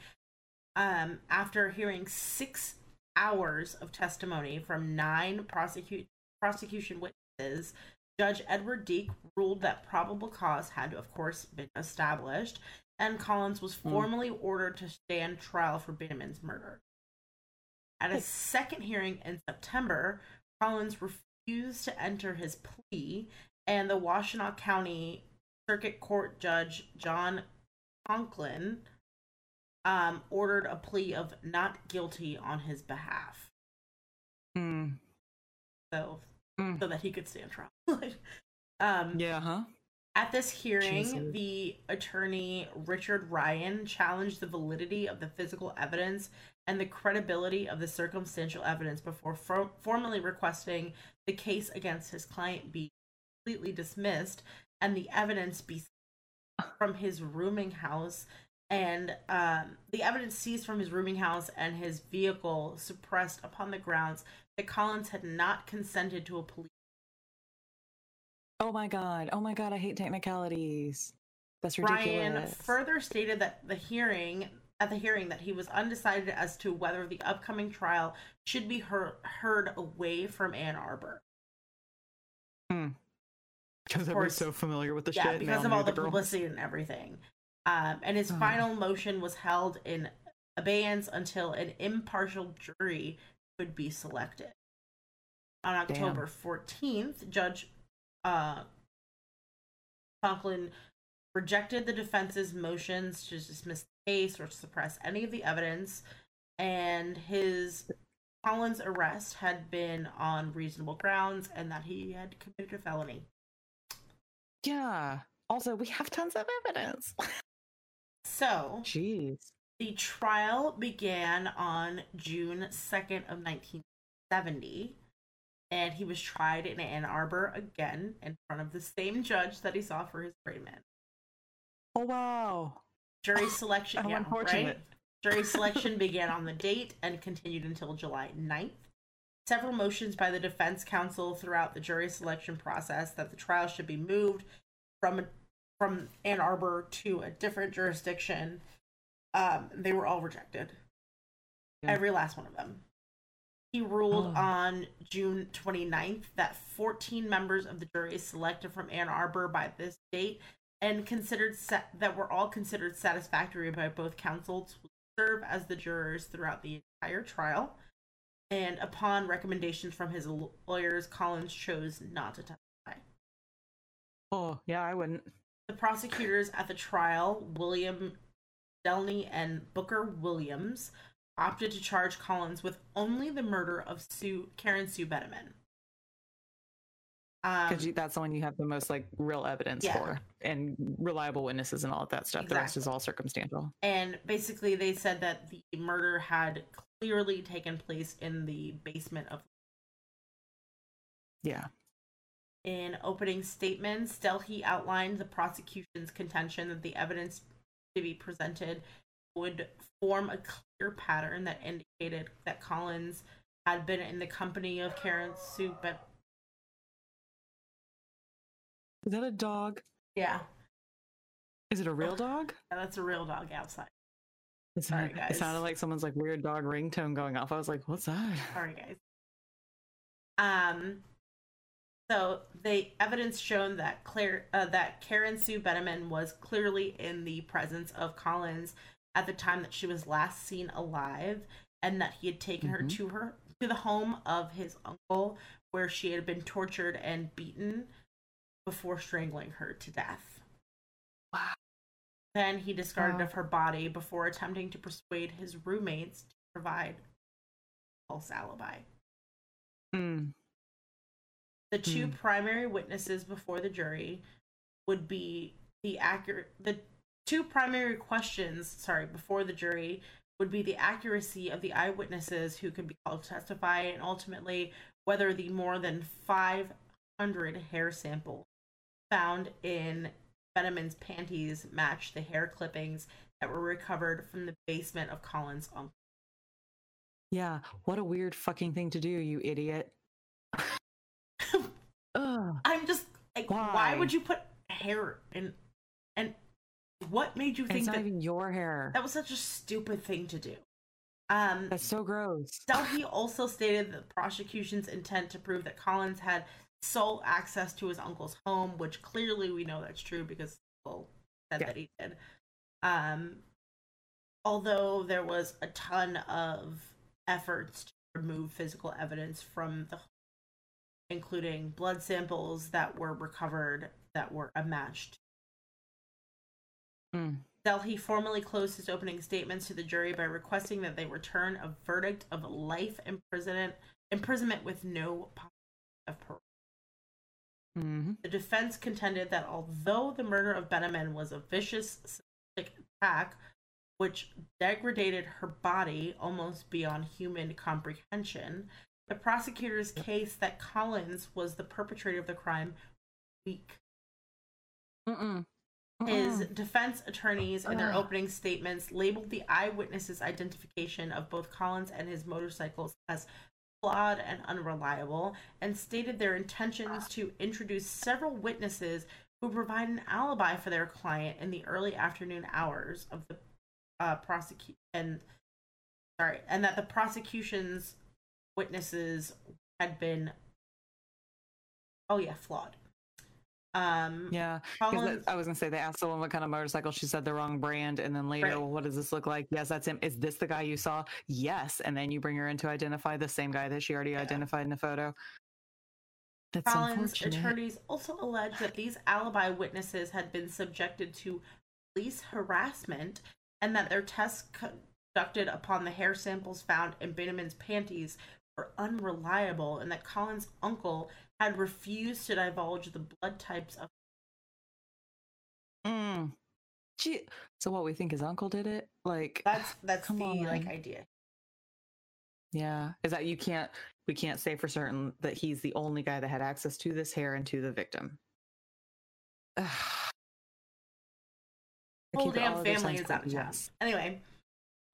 um, after hearing six hours of testimony from nine prosecute, prosecution witnesses. Judge Edward Deake ruled that probable cause had, of course, been established, and Collins was Hmm. formally ordered to stand trial for Beineman's murder. At a second hearing in September, Collins refused to enter his plea, and the Washtenaw County Circuit Court Judge John Conklin um, ordered a plea of not guilty on his behalf, Mm, so Mm. so that he could stand trial. um, yeah, huh? At this hearing, Jesus. the attorney Richard Ryan challenged the validity of the physical evidence and the credibility of the circumstantial evidence before for- formally requesting the case against his client be completely dismissed and the evidence be from his rooming house and um, the evidence seized from his rooming house and his vehicle suppressed upon the grounds that Collins had not consented to a police. Oh my god. Oh my god, I hate technicalities. That's ridiculous. Ryan further stated that the hearing at the hearing that he was undecided as to whether the upcoming trial should be heard, heard away from Ann Arbor. Because I course. was so familiar with the yeah, shit. because of all knew the publicity and everything. Um, and his Ugh. final motion was held in abeyance until an impartial jury could be selected. On October 14th, Judge uh, Conklin rejected the defense's motions to dismiss the case or suppress any of the evidence, and his Collins' arrest had been on reasonable grounds and that he had committed a felony. Yeah. Also, we have tons of evidence. So, Jeez. the trial began on June 2nd of 1970, and he was tried in Ann Arbor again in front of the same judge that he saw for his Rayman. Oh wow. Jury selection, How yeah, unfortunate. right? Jury selection began on the date and continued until July 9th. Several motions by the defense counsel throughout the jury selection process that the trial should be moved from from Ann Arbor to a different jurisdiction. Um, they were all rejected. Yeah. Every last one of them. He ruled Oh. on June 29th that 14 members of the jury selected from Ann Arbor by this date and considered sa- that were all considered satisfactory by both counsels to serve as the jurors throughout the entire trial. And upon recommendations from his lawyers, Collins chose not to testify. Oh yeah, I wouldn't. The prosecutors at the trial, William Delhey and Booker Williams, opted to charge Collins with only the murder of Sue Karen Sue Betterman. Um, Because that's the one you have the most like real evidence Yeah. for and reliable witnesses and all of that stuff. The rest is all circumstantial. and basically, they said that the murder had clearly taken place in the basement of. Yeah. In opening statements, Delhey outlined the prosecution's contention that the evidence to be presented would form a clear pattern that indicated that Collins had been in the company of Karen Sue, but Is that a dog? yeah, Is it a real dog? that's a real dog outside. It Sorry, sounded, guys. it sounded like someone's like weird dog ringtone going off. I was like, what's that? Sorry, guys. Um, so the evidence shown that Claire, uh, that Karen Sue Benjamin was clearly in the presence of Collins at the time that she was last seen alive, and that he had taken her Mhm. to her to the home of his uncle, where she had been tortured and beaten before strangling her to death. Wow. Then he discarded Wow. of her body before attempting to persuade his roommates to provide false alibi. Mm. The two Hmm. primary witnesses before the jury would be the accurate the two primary questions, sorry, before the jury would be the accuracy of the eyewitnesses who could be called to testify and ultimately whether the more than 500 hair samples found in Beineman's panties matched the hair clippings that were recovered from the basement of Collins' uncle. Yeah. What a weird fucking thing to do, you idiot. I'm just like, why, Why? would you put hair in? And what made you think it's not that even your hair. that was such a stupid thing to do? Um, That's so gross. Delhey also stated the prosecution's intent to prove that Collins had sole access to his uncle's home, which clearly we know that's true because well said Yeah. that he did. Um, although there was a ton of efforts to remove physical evidence from the home, including blood samples that were recovered that were unmatched Mm. Delhey formally closed his opening statements to the jury by requesting that they return a verdict of life imprisonment, imprisonment with no possibility of parole. hmm The defense contended that although the murder of Beineman was a vicious sadistic attack which degraded her body almost beyond human comprehension, the prosecutor's case that Collins was the perpetrator of the crime was weak. Mm-mm. His Mm-mm. defense attorneys, in their opening statements, labeled the eyewitnesses' identification of both Collins and his motorcycles as flawed and unreliable, and stated their intentions to introduce several witnesses who provide an alibi for their client in the early afternoon hours of the uh, prosecute and sorry, and that the prosecution's witnesses had been oh yeah flawed. Um, Yeah. Collins, I was gonna say they asked the woman what kind of motorcycle. She said the wrong brand, and then later, Right. well, what does this look like? Yes, that's him. Is this the guy you saw? Yes, and then you bring her in to identify the same guy that she already Yeah. identified in the photo. That's Collins' attorneys also alleged that these alibi witnesses had been subjected to police harassment and that their tests conducted upon the hair samples found in Beineman's panties were unreliable and that Collins' uncle had refused to divulge the blood types of Mm. Gee, so what we think his uncle did it? Like that's that's the like on. idea. Yeah, is that you can't we can't say for certain that he's the only guy that had access to this hair and to the victim. Ugh. Whole keep it all damn family is out of town. yes. Anyway,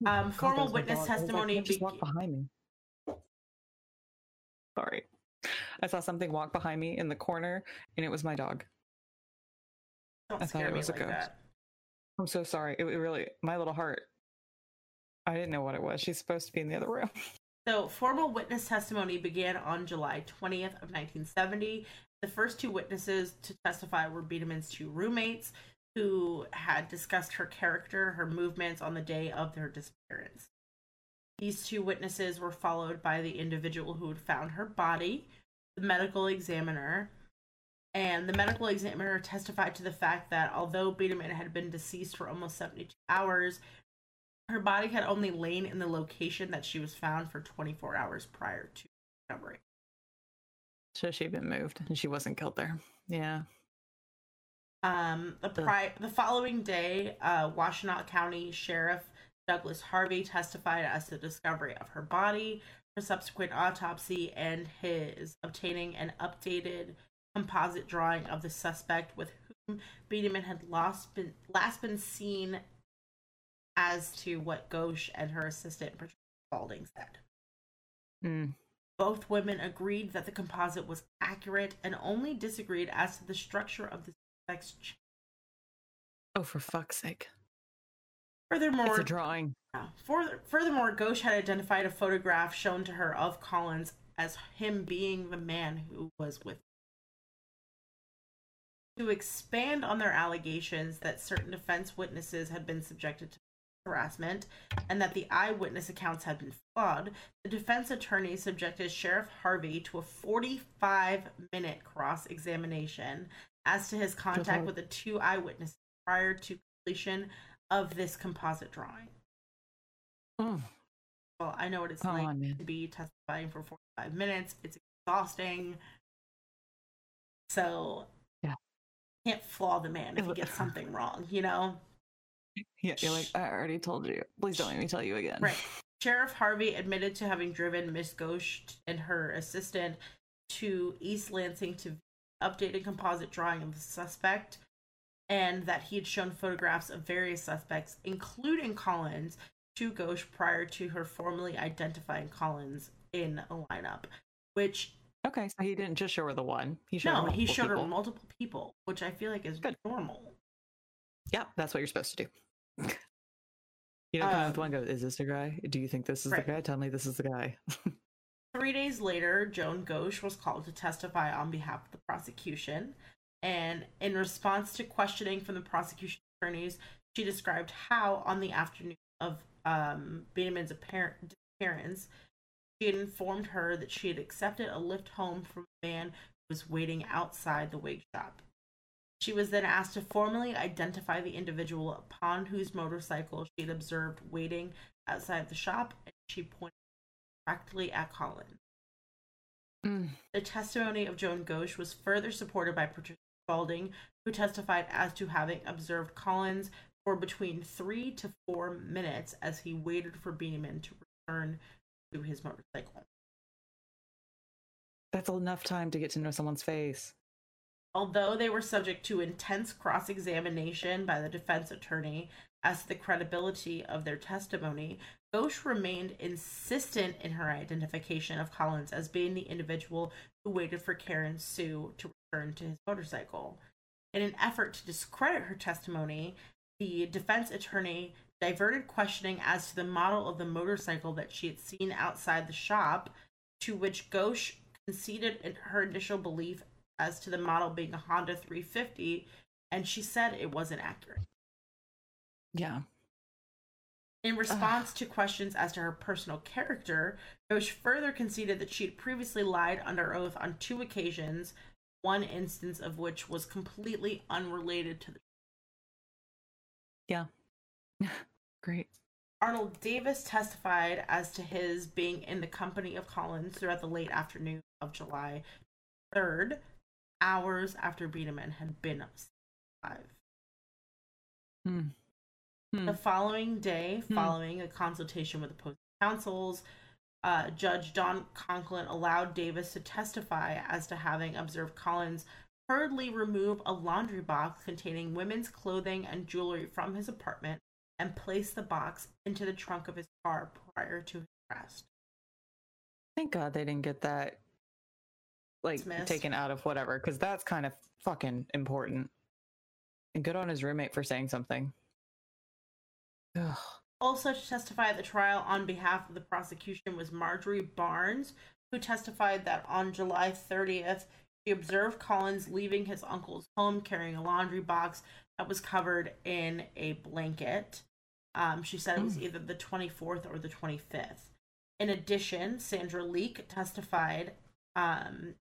Oh, um, God, formal my witness like, testimony be- walk behind me. Sorry, I saw something walk behind me in the corner, and it was my dog. don't I thought scare it me was a like ghost. that. I'm so sorry. It, it really, my little heart. I didn't know what it was. She's supposed to be in the other room. So, formal witness testimony began on July 20th of 1970. The first two witnesses to testify were Biederman's two roommates, who had discussed her character, her movements on the day of their disappearance. These two witnesses were followed by the individual who had found her body, the medical examiner, and the medical examiner testified to the fact that although Biederman had been deceased for almost 72 hours, her body had only lain in the location that she was found for 24 hours prior to discovery. So she'd been moved, and she wasn't killed there. Yeah. Um, the pri- the following day, uh, Washtenaw County Sheriff Douglas Harvey testified as to the discovery of her body, her subsequent autopsy, and his obtaining an updated composite drawing of the suspect with whom Biederman had lost been last been seen as to what Goshe and her assistant Patricia Spalding said. Mm. Both women agreed that the composite was accurate and only disagreed as to the structure of the suspect's. Oh, for fuck's sake! Furthermore, It's a drawing. Yeah. For, furthermore, Goshe had identified a photograph shown to her of Collins as him being the man who was with. To expand on their allegations that certain defense witnesses had been subjected to harassment and that the eyewitness accounts had been flawed, the defense attorney subjected Sheriff Harvey to a 45 minute cross examination as to his contact with the two eyewitnesses prior to completion of this composite drawing. Mm. all, I know what it's like man. to be testifying for 45 minutes. It's exhausting. So, Yeah. can't flaw the man if he gets something wrong, you know? Yeah, you're like, I already told you. Please don't let me tell you again. Right. Sheriff Harvey admitted to having driven Miss Goshe and her assistant to East Lansing to update a composite drawing of the suspect, and that he had shown photographs of various suspects, including Collins, to Goshe prior to her formally identifying Collins in a lineup. Which Okay, so he didn't just show her the one. He showed no, her he multiple showed people. her multiple people, which I feel like is Good. normal. Yeah, that's what you're supposed to do. You come up with Um, one go, is this the guy? Do you think this is right. the guy? Tell me this is the guy. Three days later, Joan Goshe was called to testify on behalf of the prosecution. And in response to questioning from the prosecution attorneys, she described how, on the afternoon of um, Biederman's apparent disappearance, she had informed her that she had accepted a lift home from a man who was waiting outside the wig shop. She was then asked to formally identify the individual upon whose motorcycle she had observed waiting outside the shop, and she pointed directly at Collins. Mm. The testimony of Joan Goshe was further supported by Patricia Spalding, who testified as to having observed Collins for between three to four minutes as he waited for Beeman to return to his motorcycle. That's enough time to get to know someone's face. Although they were subject to intense cross examination by the defense attorney as to the credibility of their testimony, Goshe remained insistent in her identification of Collins as being the individual who waited for Karen Sue to return to his motorcycle. In an effort to discredit her testimony, the defense attorney diverted questioning as to the model of the motorcycle that she had seen outside the shop, to which Goshe conceded in her initial belief as to the model being a Honda 350, and she said it wasn't accurate. Yeah. In response to questions as to her personal character, Goshe further conceded that she had previously lied under oath on two occasions, one instance of which was completely unrelated to the Yeah. Great. Arnold Davis testified as to his being in the company of Collins throughout the late afternoon of July 3rd, hours after Biederman had been alive. Hmm. Hmm. The following day, Hmm. following a consultation with opposing counsels, uh, Judge Don Conklin allowed Davis to testify as to having observed Collins hurriedly remove a laundry box containing women's clothing and jewelry from his apartment and place the box into the trunk of his car prior to his arrest. Thank God they didn't get that like Dismissed. taken out of whatever, because that's kind of fucking important. And good on his roommate for saying something. Ugh. Also to testify at the trial on behalf of the prosecution was Marjorie Barnes, who testified that on July 30th, she observed Collins leaving his uncle's home carrying a laundry box that was covered in a blanket. Um, she said it was Mm. either the 24th or the 25th. In addition, Sandra Leik testified um,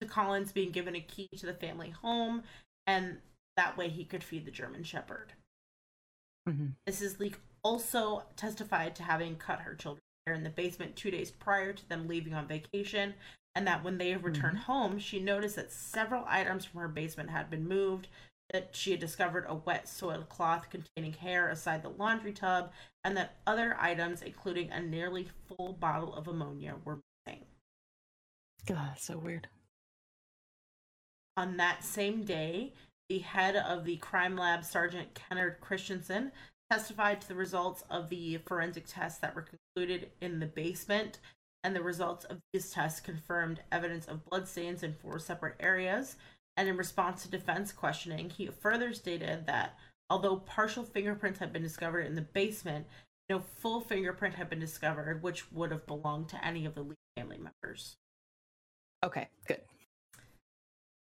to Collins being given a key to the family home, and that way he could feed the German Shepherd. Mhm. Mrs. Leik also testified to having cut her children hair in the basement two days prior to them leaving on vacation, and that when they returned home, she noticed that several items from her basement had been moved, that she had discovered a wet soiled cloth containing hair aside the laundry tub, and that other items, including a nearly full bottle of ammonia, were missing. God, so weird. On that same day, the head of the crime lab, Sergeant Kennard Christensen, testified to the results of the forensic tests that were concluded in the basement, and the results of these tests confirmed evidence of bloodstains in four separate areas. And in response to defense questioning, he further stated that although partial fingerprints had been discovered in the basement, no full fingerprint had been discovered, which would have belonged to any of the Lee family members. Okay, good.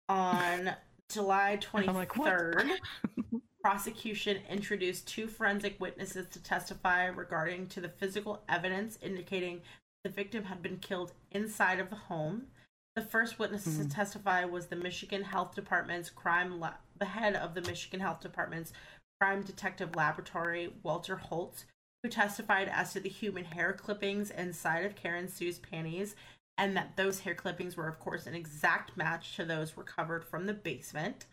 On July I'm like, 23rd, prosecution introduced two forensic witnesses to testify regarding to the physical evidence indicating the victim had been killed inside of the home. The first witness to Mhm. testify was the Michigan Health Department's crime la- the head of the Michigan Health Department's crime detective laboratory, Walter Holtz, who testified as to the human hair clippings inside of Karen Sue's panties, and that those hair clippings were, of course, an exact match to those recovered from the basement.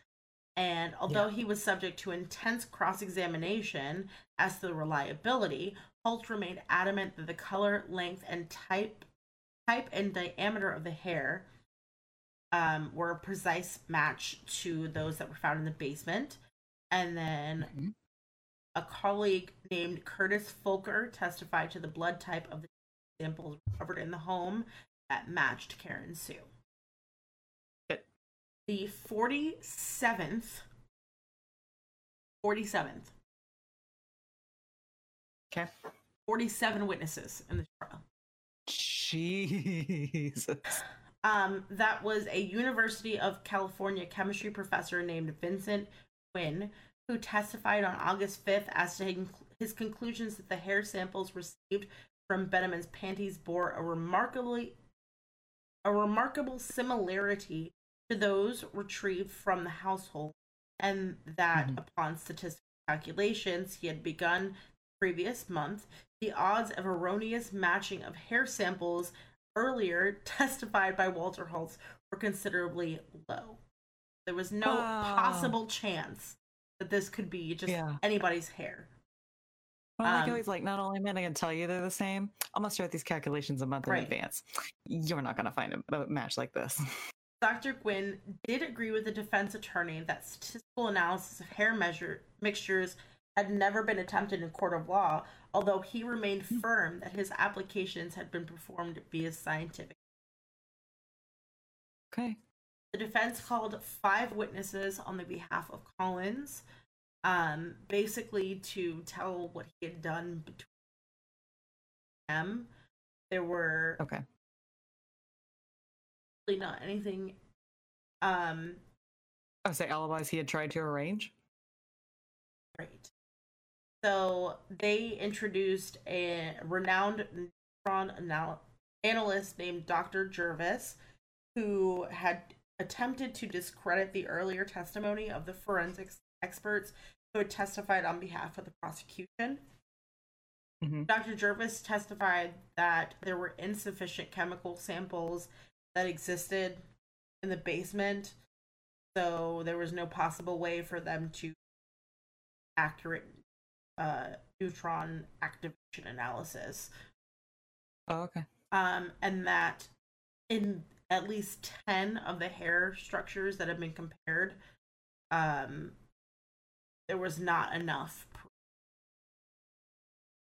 And although Yeah. he was subject to intense cross examination as to the reliability, Holt remained adamant that the color, length, and type type and diameter of the hair um, were a precise match to those that were found in the basement. And then Mhm. a colleague named Curtis Folker testified to the blood type of the samples recovered in the home that matched Karen Sue. Good. The 47th, 47th, Okay. 47 witnesses in the trial. Jesus. Um, that was a University of California chemistry professor named Vincent Guinn, who testified on August 5th as to his- conclusions that the hair samples received from Beineman's panties bore a remarkably a remarkable similarity to those retrieved from the household, and that Mhm. upon statistical calculations he had begun the previous month, the odds of erroneous matching of hair samples earlier testified by Walter Holtz were considerably low. There was no Wow. possible chance that this could be just Yeah. anybody's hair. Well, I like Um, always like, not only am I going to tell you they're the same, I'm going to start these calculations a month Right. in advance. You're not going to find a, a match like this. Dr. Guinn did agree with the defense attorney that statistical analysis of hair measure mixtures had never been attempted in court of law, although he remained firm that his applications had been performed via scientific. Okay. The defense called five witnesses on the behalf of Collins, um, basically to tell what he had done between them. There were Okay. really not anything. Um, I say alibis he had tried to arrange. Right. So they introduced a renowned neutron anal- analyst named Dr. Jervis, who had attempted to discredit the earlier testimony of the forensics experts who had testified on behalf of the prosecution. hmm Dr. Jervis testified that there were insufficient chemical samples that existed in the basement, so there was no possible way for them to accurate uh, neutron activation analysis. Oh, okay. Um, and that in at least 10 of the hair structures that have been compared, um, there was not enough.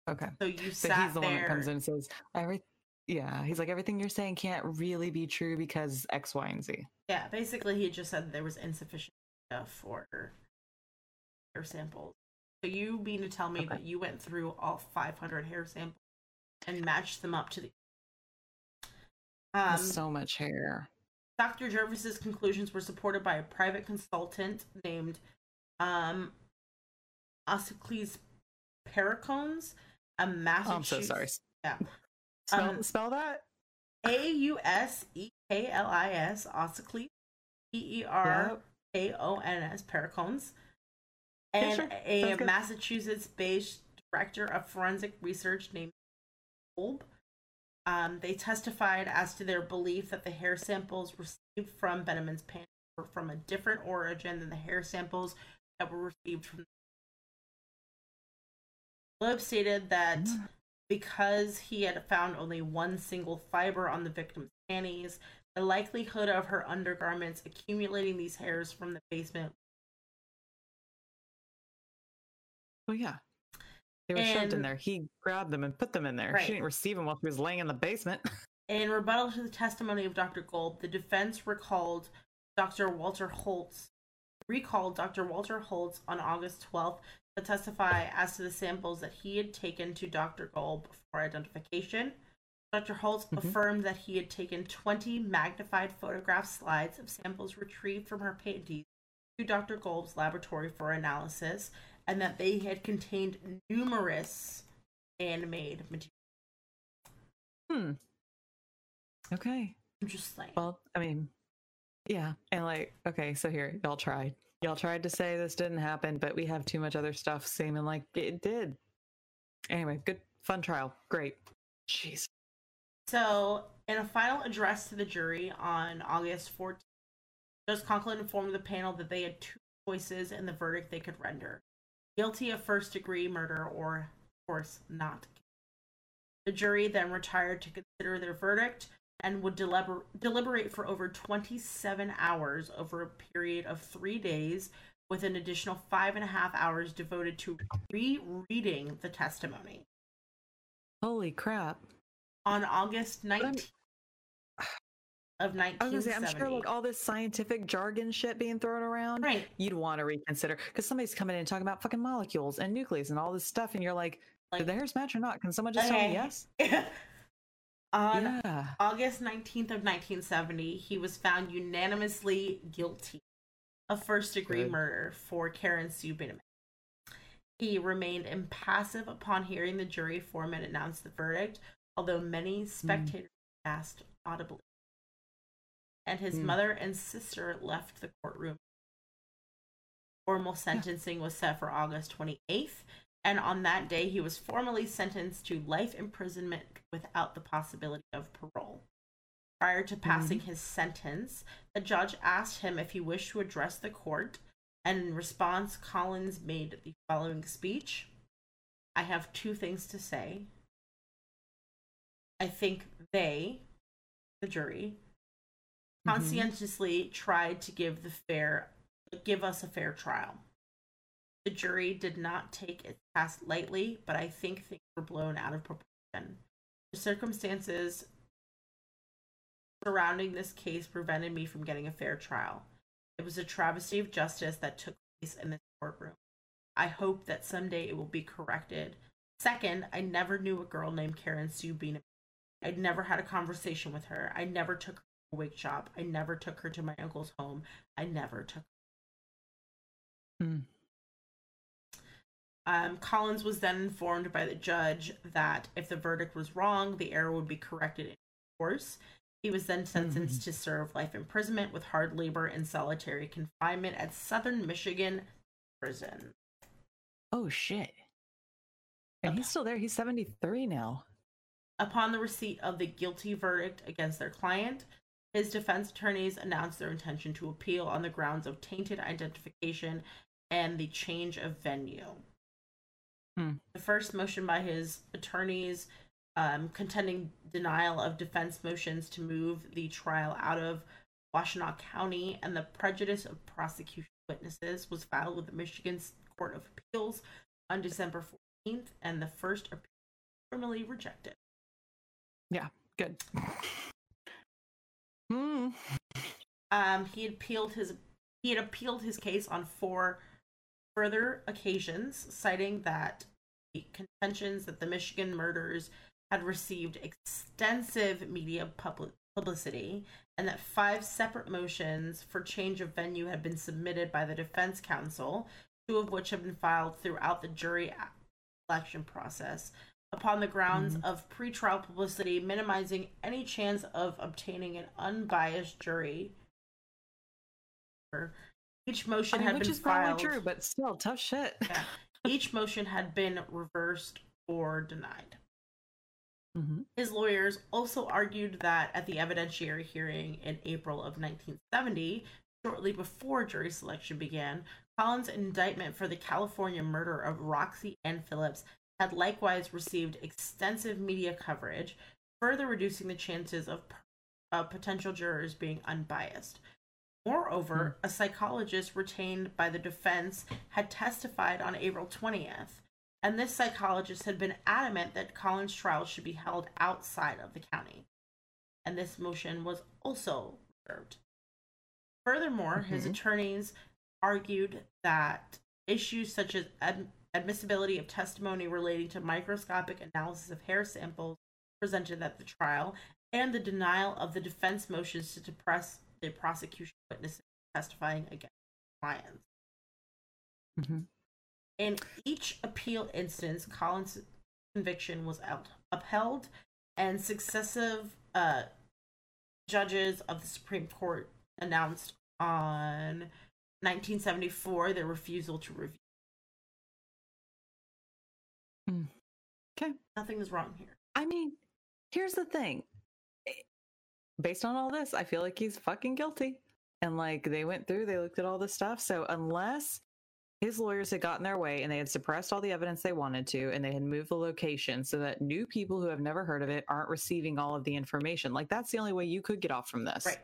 Okay. So you So sat he's the there. one that comes in and says, every, yeah, he's like, everything you're saying can't really be true because X, Y, and Z. Yeah, basically, he just said there was insufficient data for hair samples. So you mean to tell me Okay. that you went through all 500 hair samples and matched them up to the. Um, so much hair. Dr. Jervis's conclusions were supported by a private consultant named um, Auseklis Perkons, a Oh, I'm Massachusetts. so sorry. Yeah. Spell, Um, spell that? A U S E K L I S, Auseklis, P E R. K O N S, Perkons, Yeah, and sure. a good. Massachusetts based director of forensic research named Kolb. Um, they testified as to their belief that the hair samples received from Beineman's pants were from a different origin than the hair samples that were received from. Loeb stated that because he had found only one single fiber on the victim's panties, the likelihood of her undergarments accumulating these hairs from the basement Oh yeah. They were shoved in there. He grabbed them and put them in there. Right. She didn't receive them while she was laying in the basement. In rebuttal to the testimony of Dr. Gold, the defense recalled Dr. Walter Holtz, recalled Dr. Walter Holtz on August 12th to testify as to the samples that he had taken to Dr. Gold for identification. Dr. Holtz Mhm. affirmed that he had taken 20 magnified photograph slides of samples retrieved from her panties to Dr. Gold's laboratory for analysis, and that they had contained numerous handmade materials. hmm. Okay. I'm just like, Well, I mean, yeah. And like, okay, so here, y'all tried. Y'all tried to say this didn't happen, but we have too much other stuff seeming like it did. Anyway, good fun trial. Great. Jeez. So, in a final address to the jury on August 14th, Judge Conlin informed the panel that they had two choices in the verdict they could render guilty of first degree murder or, of course, not. The jury then retired to consider their verdict and would deliber- deliberate for over 27 hours over a period of three days, with an additional five and a half hours devoted to rereading the testimony. Holy crap. On August 19th of I was gonna say, I'm sure like all this scientific jargon shit being thrown around, Right. you'd want to reconsider because somebody's coming in and talking about fucking molecules and nucleus and all this stuff, and you're like, Like- did the hairs match or not? Can someone just tell me yes? On yeah. August 19th of 1970, he was found unanimously guilty of first degree Good. murder for Karen Sue Beineman. He remained impassive upon hearing the jury foreman announce the verdict, although many spectators asked audibly. And his Hmm. mother and sister left the courtroom. Formal sentencing was set for August 28th, and on that day he was formally sentenced to life imprisonment without the possibility of parole. Prior to passing his sentence, the judge asked him if he wished to address the court, and in response, Collins made the following speech I have two things to say. I think they, the jury, Mhm. conscientiously tried to give the fair give us a fair trial. The jury did not take its task lightly, but I think things were blown out of proportion. The circumstances surrounding this case prevented me from getting a fair trial. It was a travesty of justice that took place in this courtroom. I hope that someday it will be corrected. Second, I never knew a girl named Karen Sue Bean. I'd never had a conversation with her. I never took her to a wig shop. I never took her to my uncle's home. I never took Hmm. Um, Collins was then informed by the judge that if the verdict was wrong, the error would be corrected in course. He was then sentenced to serve life imprisonment with hard labor and solitary confinement at Southern Michigan Prison. Oh shit. And he's still there. He's 73 now. Upon the receipt of the guilty verdict against their client, his defense attorneys announced their intention to appeal on the grounds of tainted identification and the change of venue. Hmm. The first motion by his attorneys um, contending denial of defense motions to move the trial out of Washtenaw County and the prejudice of prosecution witnesses was filed with the Michigan Court of Appeals on December 14th, and the first appeal formally rejected. Yeah, good. Hmm. Um, he had appealed his he had appealed his case on four further occasions, citing that the contentions that the Michigan murders had received extensive media public publicity, and that five separate motions for change of venue had been submitted by the defense counsel, two of which had been filed throughout the jury selection process, upon the grounds mm-hmm. of pretrial publicity, minimizing any chance of obtaining an unbiased jury. Each motion I mean, had which been is probably true, but still tough shit. Yeah. Each motion had been reversed or denied. hmm His lawyers also argued that at the evidentiary hearing in April of 1970, shortly before jury selection began, Collins' indictment for the California murder of Roxie Ann Phillips had likewise received extensive media coverage, further reducing the chances of uh, potential jurors being unbiased. Moreover, a psychologist retained by the defense had testified on April 20th, and this psychologist had been adamant that Collins' trial should be held outside of the county. And this motion was also reserved. Furthermore, his Mhm. attorneys argued that issues such as ad- admissibility of testimony relating to microscopic analysis of hair samples presented at the trial and the denial of the defense motions to suppress the prosecution witnesses testifying against clients. hmm In each appeal instance, Collins' conviction was out- upheld, and successive uh, judges of the Supreme Court announced on 1974 their refusal to review. Mm. Okay. Nothing is wrong here. I mean, here's the thing. Based on all this, I feel like he's fucking guilty. And like they went through, they looked at all this stuff. So unless his lawyers had gotten their way and they had suppressed all the evidence they wanted to and they had moved the location so that new people who have never heard of it aren't receiving all of the information, like that's the only way you could get off from this. Right.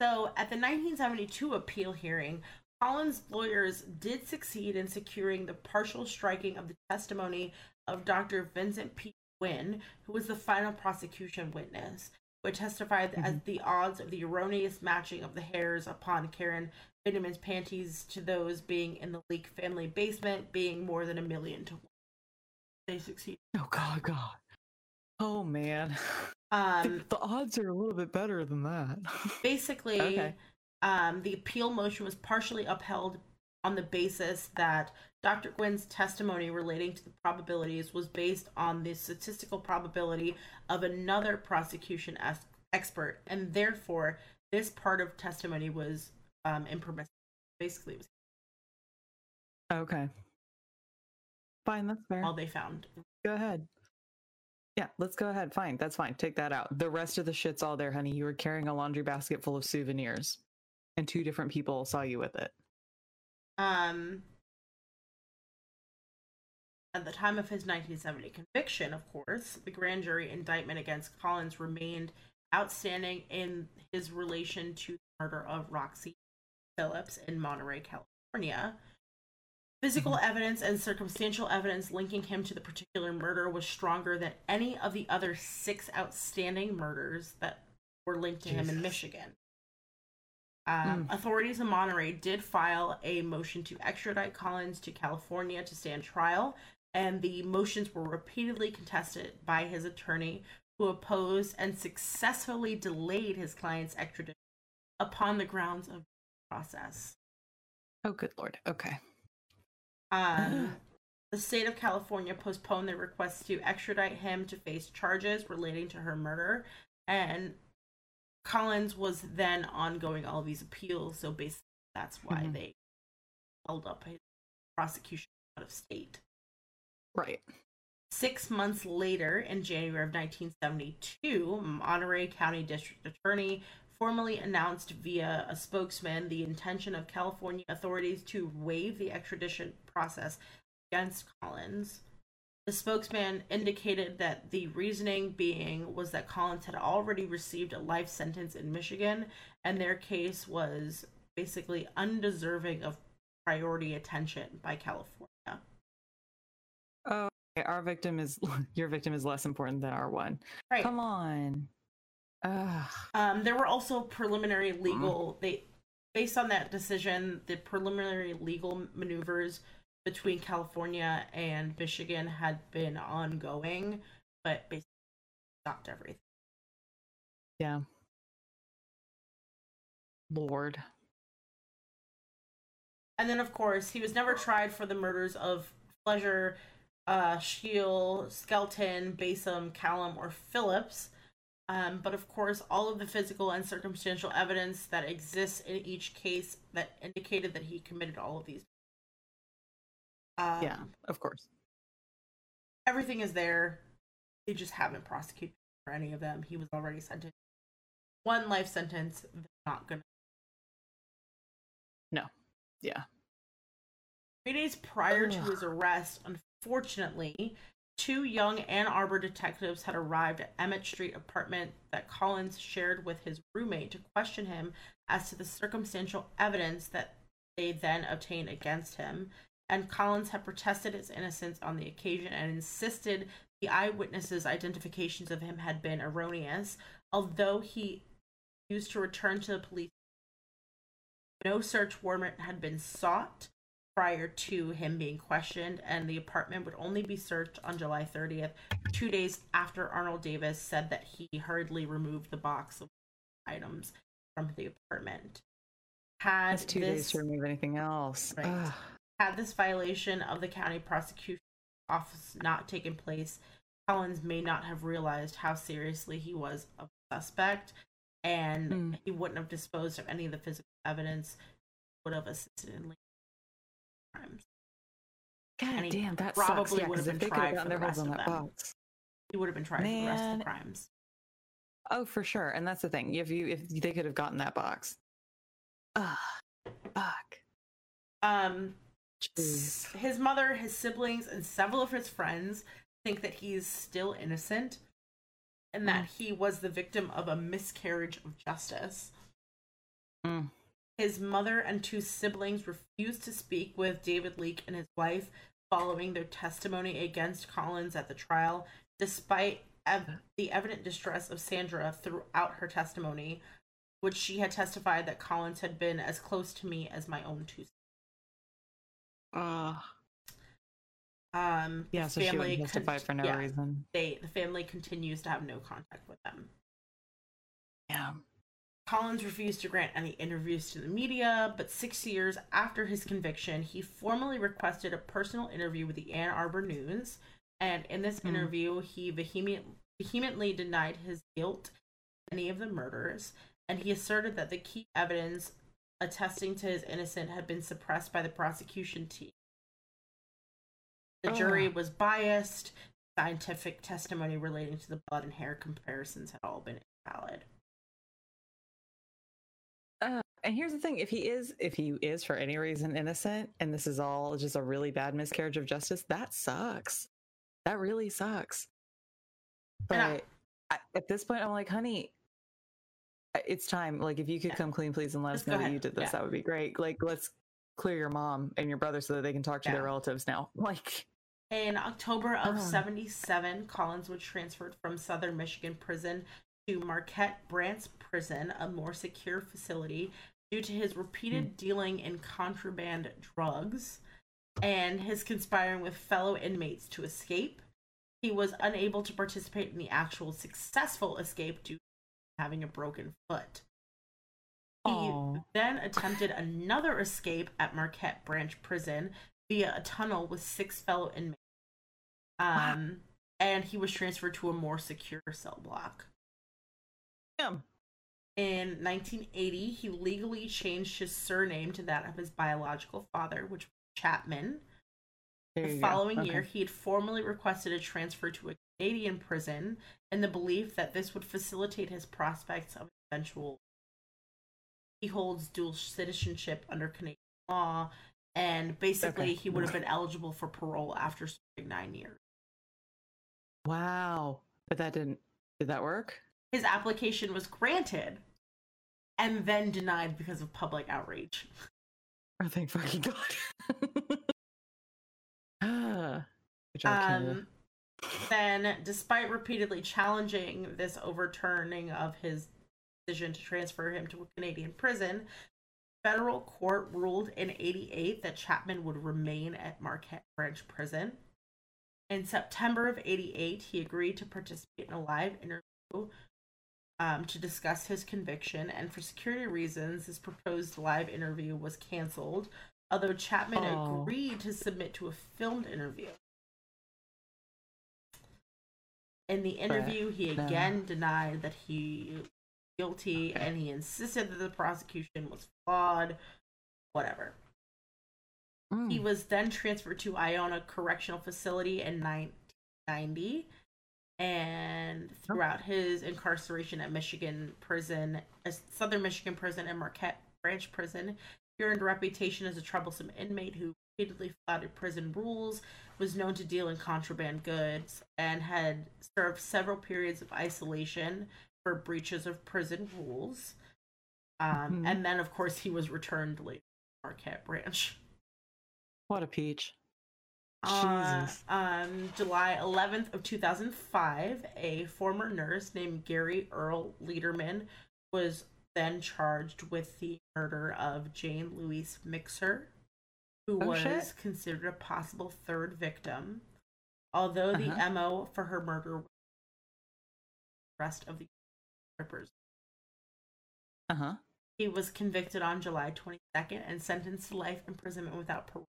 So at the 1972 appeal hearing, Collins' lawyers did succeed in securing the partial striking of the testimony of Dr. Vincent P. Guinn, who was the final prosecution witness, which testified as the odds of the erroneous matching of the hairs upon Karen Beineman's panties to those being in the Leik family basement being more than a million to one. They succeeded. Oh god, god. Oh man. Um, the odds are a little bit better than that. basically Okay. um, the appeal motion was partially upheld on the basis that dr Guinn's testimony relating to the probabilities was based on the statistical probability of another prosecution ex- expert and therefore this part of testimony was um, impermissible basically it was okay. Fine, that's fair. all they found Go ahead. Yeah, let's go ahead. Fine, that's fine. Take that out. The rest of the shit's all there, honey. You were carrying a laundry basket full of souvenirs, and two different people saw you with it. Um, at the time of his 1970 conviction, of course, the grand jury indictment against Collins remained outstanding in his relation to the murder of Roxie Phillips in Monterey, California. Physical evidence and circumstantial evidence linking him to the particular murder was stronger than any of the other six outstanding murders that were linked to him in Michigan. Um, Authorities in Monterey did file a motion to extradite Collins to California to stand trial, and the motions were repeatedly contested by his attorney, who opposed and successfully delayed his client's extradition upon the grounds of process. Oh, good lord. Okay. Um, the state of California postponed their request to extradite him to face charges relating to her murder, and Collins was then ongoing all these appeals. So basically, that's why Mhm. they held up his prosecution out of state. Right. Six months later, in January of 1972, Monterey County District Attorney formally announced via a spokesman the intention of California authorities to waive the extradition process against Collins. The spokesman indicated that the reasoning being was that Collins had already received a life sentence in Michigan, and their case was basically undeserving of priority attention by California. Oh, okay. our victim is your victim is less important than our one. Right. Come on. Ugh. Um, there were also preliminary legal they based on that decision, the preliminary legal maneuvers between California and Michigan had been ongoing, but basically stopped everything. Yeah. Lord. And then of course he was never tried for the murders of Fleszar, uh, Schell, Skelton, Basom, Kalom, or Phillips. Um, but of course, all of the physical and circumstantial evidence that exists in each case that indicated that he committed all of these. Um, yeah, of course. everything is there. They just haven't prosecuted for any of them. He was already sentenced. One life sentence. They're not gonna. Yeah. Three days prior to his arrest, unfortunately, two young Ann Arbor detectives had arrived at Emmet Street apartment that Collins shared with his roommate to question him as to the circumstantial evidence that they then obtained against him. And Collins had protested his innocence on the occasion and insisted the eyewitnesses' identifications of him had been erroneous, although he used to return to the police no search warrant had been sought prior to him being questioned, and the apartment would only be searched on July 30th, two days after Arnold Davis said that he hurriedly removed the box of items from the apartment. Had That's two this, days to remove anything else. Right. Had this violation of the county prosecution office not taken place, Collins may not have realized how seriously he was a suspect, and Hmm. he wouldn't have disposed of any of the physical evidence. Would have assisted in crimes. God damn, that probably. Yeah, would have been tried for the rest of them. box. He would have been tried for the rest of the crimes. Oh, for sure. And that's the thing. If you if they could have gotten that box. Ah, fuck. Um, Jeez. his mother, his siblings, and several of his friends think that he's still innocent and that he was the victim of a miscarriage of justice. Mm. His mother and two siblings refused to speak with David Leik and his wife following their testimony against Collins at the trial, despite ev- the evident distress of Sandra throughout her testimony, which she had testified that Collins had been as close to me as my own two Ah. Um, yeah, his so she family would testify con- for no yeah, reason. They the family continues to have no contact with them. Yeah. Collins refused to grant any interviews to the media, but six years after his conviction, he formally requested a personal interview with the Ann Arbor News. And in this Hmm. interview, he vehement, vehemently denied his guilt in any of the murders, and he asserted that the key evidence attesting to his innocence had been suppressed by the prosecution team. The jury was biased. Scientific testimony relating to the blood and hair comparisons had all been invalid. Uh, and here's the thing: if he is, if he is for any reason innocent, and this is all just a really bad miscarriage of justice, that sucks. That really sucks. But I- I, at this point, I'm like, honey, it's time. Like, if you could Yeah. come clean, please, and let us know that you did this, Yeah. that would be great. Like, let's clear your mom and your brother so that they can talk to their relatives now. Like, In October of Ah. 77, Collins was transferred from Southern Michigan prison to Marquette Branch Prison, a more secure facility, due to his repeated dealing in contraband drugs and his conspiring with fellow inmates to escape. He was unable to participate in the actual successful escape due to having a broken foot. He Aw. then attempted another escape at Marquette Branch Prison via a tunnel with six fellow inmates. Um, and he was transferred to a more secure cell block. In 1980, he legally changed his surname to that of his biological father, which was Chapman. There The following Okay. year, he had formally requested a transfer to a Canadian prison in the belief that this would facilitate his prospects of eventual. He holds dual citizenship under Canadian law, and basically, Okay. he would have been eligible for parole after serving nine years. Wow. But that didn't. Did that work? His application was granted and then denied because of public outrage. Oh, thank fucking God. ah. Um, then, despite repeatedly challenging this overturning of his decision to transfer him to a Canadian prison, federal court ruled in 88 that Chapman would remain at Marquette Branch Prison. In September of 88, he agreed to participate in a live interview um, to discuss his conviction, and for security reasons, his proposed live interview was canceled, although Chapman Oh. agreed to submit to a filmed interview. In the interview, he again denied that he was guilty Okay. and he insisted that the prosecution was flawed. Whatever. He Mm. was then transferred to Ionia Correctional Facility in 1990. And throughout his incarceration at Michigan Prison, uh, Southern Michigan Prison, and Marquette Branch Prison, he earned a reputation as a troublesome inmate who repeatedly flouted prison rules, was known to deal in contraband goods, and had served several periods of isolation for breaches of prison rules. Um, Mhm. And then, of course, he was returned later to Marquette Branch. What a peach. Uh, on July 11th of 2005, a former nurse named Gary Earl Leiterman was then charged with the murder of Jane Louise Mixer, who Oh, was shit. considered a possible third victim. Although the Uh-huh. MO for her murder was the rest of the strippers. Uh huh. He was convicted on July 22nd and sentenced to life imprisonment without parole.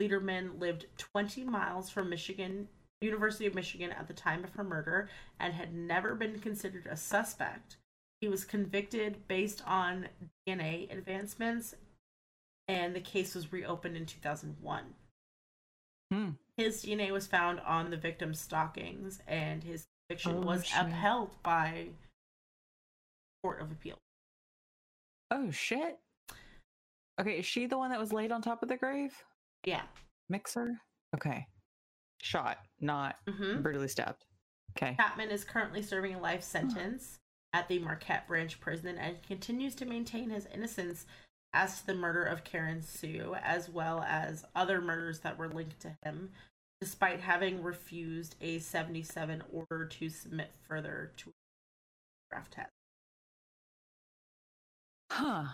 Leiterman lived 20 miles from Michigan, University of Michigan at the time of her murder and had never been considered a suspect. He was convicted based on DNA advancements and the case was reopened in 2001. Hmm. His DNA was found on the victim's stockings, and his conviction Oh, was shit. upheld by Court of Appeal. Oh shit. Okay, is she the one that was laid on top of the grave? Yeah. Mixer? Okay. Shot, not hmm brutally stabbed. Okay. Chapman is currently serving a life sentence at the Marquette Branch prison and continues to maintain his innocence as to the murder of Karen Sue, as well as other murders that were linked to him, despite having refused a 77 order to submit further to a draft test. Huh.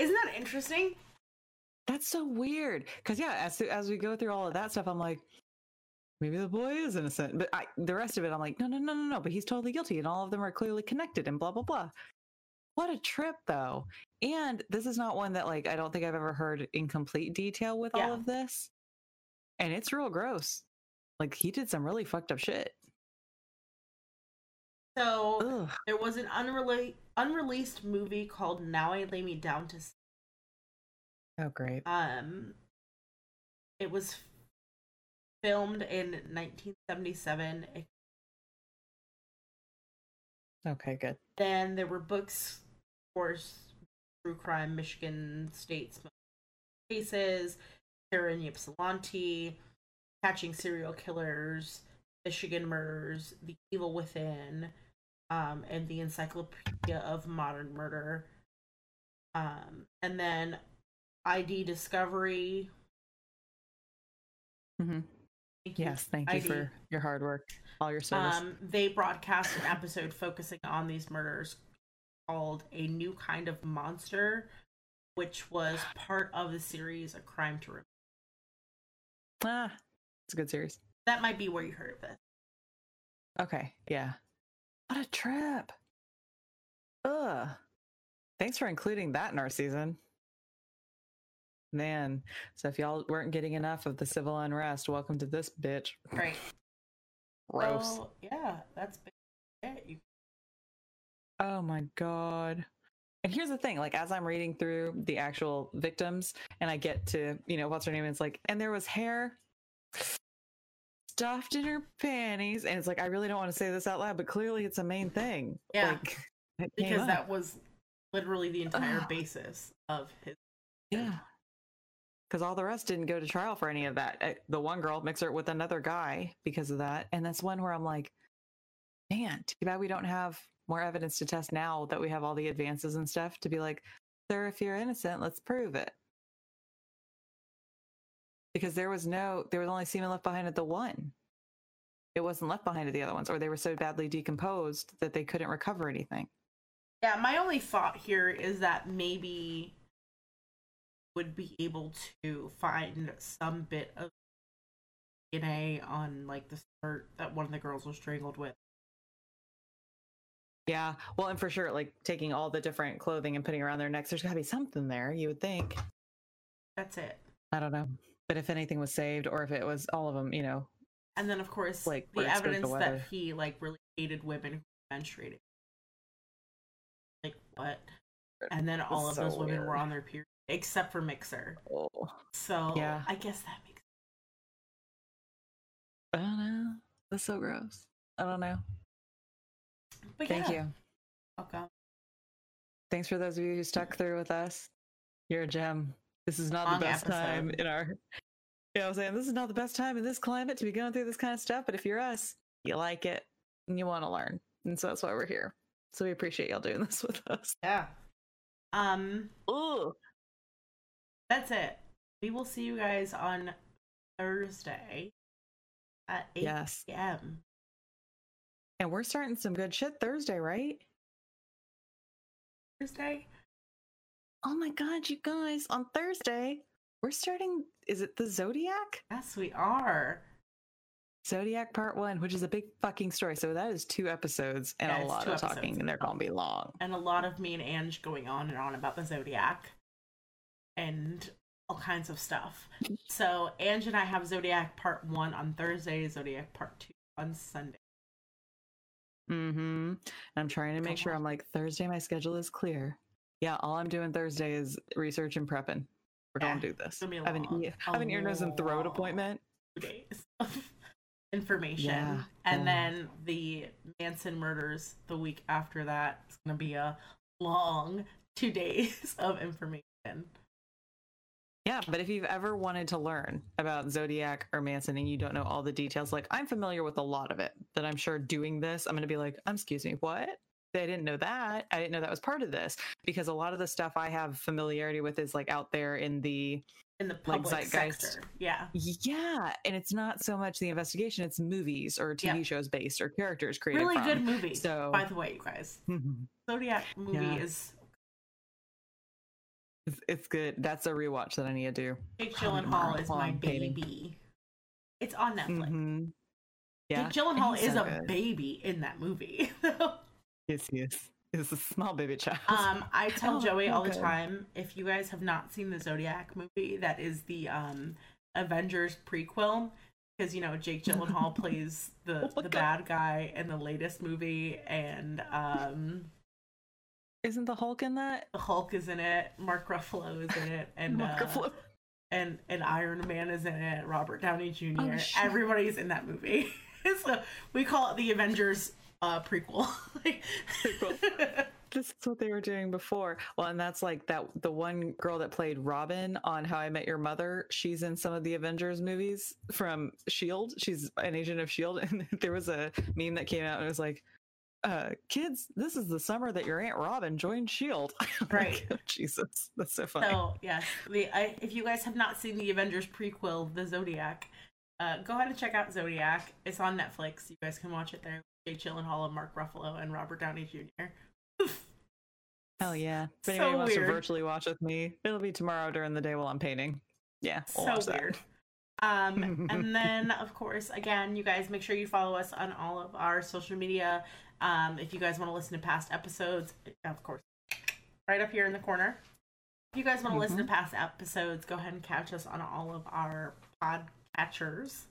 Isn't that interesting? That's so weird. Cause yeah, as as we go through all of that stuff, I'm like, maybe the boy is innocent. But I, the rest of it, I'm like, no, no, no, no, no. But he's totally guilty, and all of them are clearly connected, and blah blah blah. What a trip, though. And this is not one that like I don't think I've ever heard in complete detail with Yeah. all of this. And it's real gross. Like he did some really fucked up shit. So Ugh. there was an unreleased movie called Now I Lay Me Down to Sleep. Oh great. Um, it was filmed in 1977. Okay, good. Then there were books, of course, True Crime, Michigan State's Cases, and Ypsilanti, Catching Serial Killers, Michigan Murders, The Evil Within, um, and the Encyclopedia of Modern Murder. Um, and then ID Discovery. Mm-hmm. Thank Yes, thank you ID. for your hard work, all your service. Um, they broadcast an episode focusing on these murders called A New Kind of Monster, which was part of the series A Crime to Remember. ah, it's a good series. That might be where you heard of it. Okay, yeah. What a trip. Ugh. Thanks for including that in our season. Man, so if y'all weren't getting enough of the civil unrest, welcome to this bitch. Right. Gross. So, yeah, that's it. Oh my god. And here's the thing, like as I'm reading through the actual victims and I get to, you know, what's her name? And it's like, and there was hair stuffed in her panties. And it's like, I really don't want to say this out loud, but clearly it's a main thing. Yeah. Like because that was literally the entire basis of his. Yeah. Because all the rest didn't go to trial for any of that. Uh, The one girl mixed her with another guy because of that. And that's one where I'm like, man, too bad we don't have more evidence to test now that we have all the advances and stuff to be like, sir, if you're innocent, let's prove it. Because there was no, there was only semen left behind at the one. It wasn't left behind at the other ones, or they were so badly decomposed that they couldn't recover anything. Yeah, my only thought here is that maybe would be able to find some bit of DNA on like the skirt that one of the girls was strangled with. Yeah. Well, and for sure, like taking all the different clothing and putting around their necks, there's got to be something there, you would think. That's it. I don't know. But if anything was saved or if it was all of them, you know, And then of course Like, the where it's supposed to evidence that he like really hated women who menstruated. Like what? And then all of so those women were on their period, except for Mixer. oh, So Yeah. I guess that makes I don't know. That's so gross. I don't know. But Thank yeah, you. Welcome. Thanks for those of you who stuck through with us. You're a gem. This is not Long the best time in our. Yeah, I'm saying this is not the best time in this climate to be going through this kind of stuff. But if you're us, you like it and you want to learn, and so that's why we're here. So we appreciate y'all doing this with us. Yeah. Um, Ooh. That's it. We will see you guys on Thursday at 8 Yes. p.m. And we're starting some good shit Thursday, right? Thursday? Oh my god, you guys, on Thursday, we're starting is it the Zodiac? Yes, we are. Zodiac part one, which is a big fucking story. So that is two episodes and Yeah, a lot of talking, and they're gonna be long. And a lot of me and Ange going on and on about the Zodiac and all kinds of stuff. So Ange and I have Zodiac part one on Thursday, Zodiac part two on Sunday. Mm-hmm. I'm trying to make sure. I'm like Thursday, my schedule is clear. Yeah, all I'm doing Thursday is research and prepping. We're Yeah, gonna do this. gonna be have an, e- I have an ear, nose, and throat appointment. two days of information. Yeah. And Oh. then the Manson murders the week after that. It's going to be a long two days of information. Yeah, but if you've ever wanted to learn about Zodiac or Manson and you don't know all the details, like I'm familiar with a lot of it, that I'm sure doing this, I'm going to be like, um, excuse me, what? I didn't know that. I didn't know that was part of this because a lot of the stuff I have familiarity with is like out there in the In the public zeitgeist. sector. Yeah. yeah, and it's not so much the investigation; it's movies or TV Yeah. shows based or characters created. Really from. good movie. So- by the way, you guys. Zodiac movie Yeah. is It's, it's good. That's a rewatch that I need to do. Jake Gyllenhaal is my baby. It's on Netflix. Mhm. Yeah, Jake Gyllenhaal is so a good. baby in that movie. Yes, he is. He's a small baby child. um, I tell Oh, Joey all the time if you guys have not seen the Zodiac movie, that is the um Avengers prequel. Because you know Jake Gyllenhaal plays the Oh the God. bad guy in the latest movie, and um Isn't the Hulk in that? the Hulk is in it, Mark Ruffalo is in it, and Mark uh, Ruffalo. and and Iron Man is in it, Robert Downey Jr. Oh. Everybody's in that movie. so we call it the Avengers uh, prequel. this is what they were doing before. Well, and that's like that the one girl that played Robin on How I Met Your Mother. She's in some of the Avengers movies from Shield. She's an agent of Shield, and there was a meme that came out and it was like. Uh, kids, this is the summer that your Aunt Robin joined Shield. I'm like, Right. oh, Jesus, that's so funny. so yes, the I, if you guys have not seen the Avengers prequel, The Zodiac, uh, go ahead and check out Zodiac. It's on Netflix. You guys can watch it there. Jake Gyllenhaal, and Mark Ruffalo, and Robert Downey Jr. Hell yeah! If So anybody wants weird. to virtually watch with me, it'll be tomorrow during the day while I'm painting. Yeah, we'll so weird. Um, and then, of course, again, you guys make sure you follow us on all of our social media. Um, if you guys want to listen to past episodes, of course, right up here in the corner. If you guys want to listen to past episodes, go ahead and catch us on all of our podcatchers.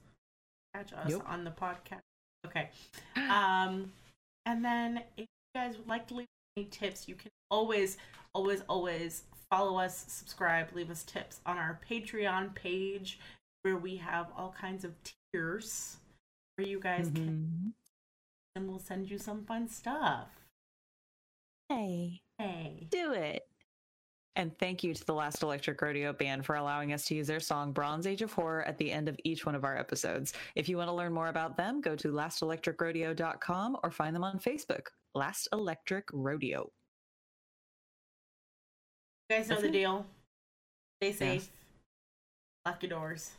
Catch us Yep. on the podcast. Okay. Um, and then if you guys would like to leave any tips, you can always, always, always follow us, subscribe, leave us tips on our Patreon page where we have all kinds of tiers where you guys can Mhm. and we'll send you some fun stuff. Hey. Hey. do it. And thank you to the Last Electric Rodeo Band for allowing us to use their song Bronze Age of Horror at the end of each one of our episodes. If you want to learn more about them, go to lastelectricrodeo.com or find them on Facebook. Last Electric Rodeo. You guys know That's the it. deal. Stay safe. Lock your doors.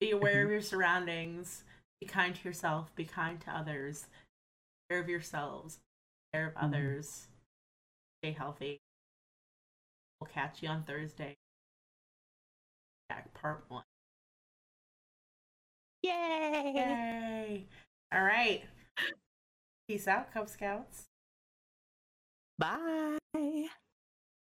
Be aware of your surroundings. Be kind to yourself. Be kind to others. Take care of yourselves. Take care of Mhm. others. Stay healthy. We'll catch you on Thursday. Back part one. Yay! Yay! All right. Peace out, Cub Scouts. Bye.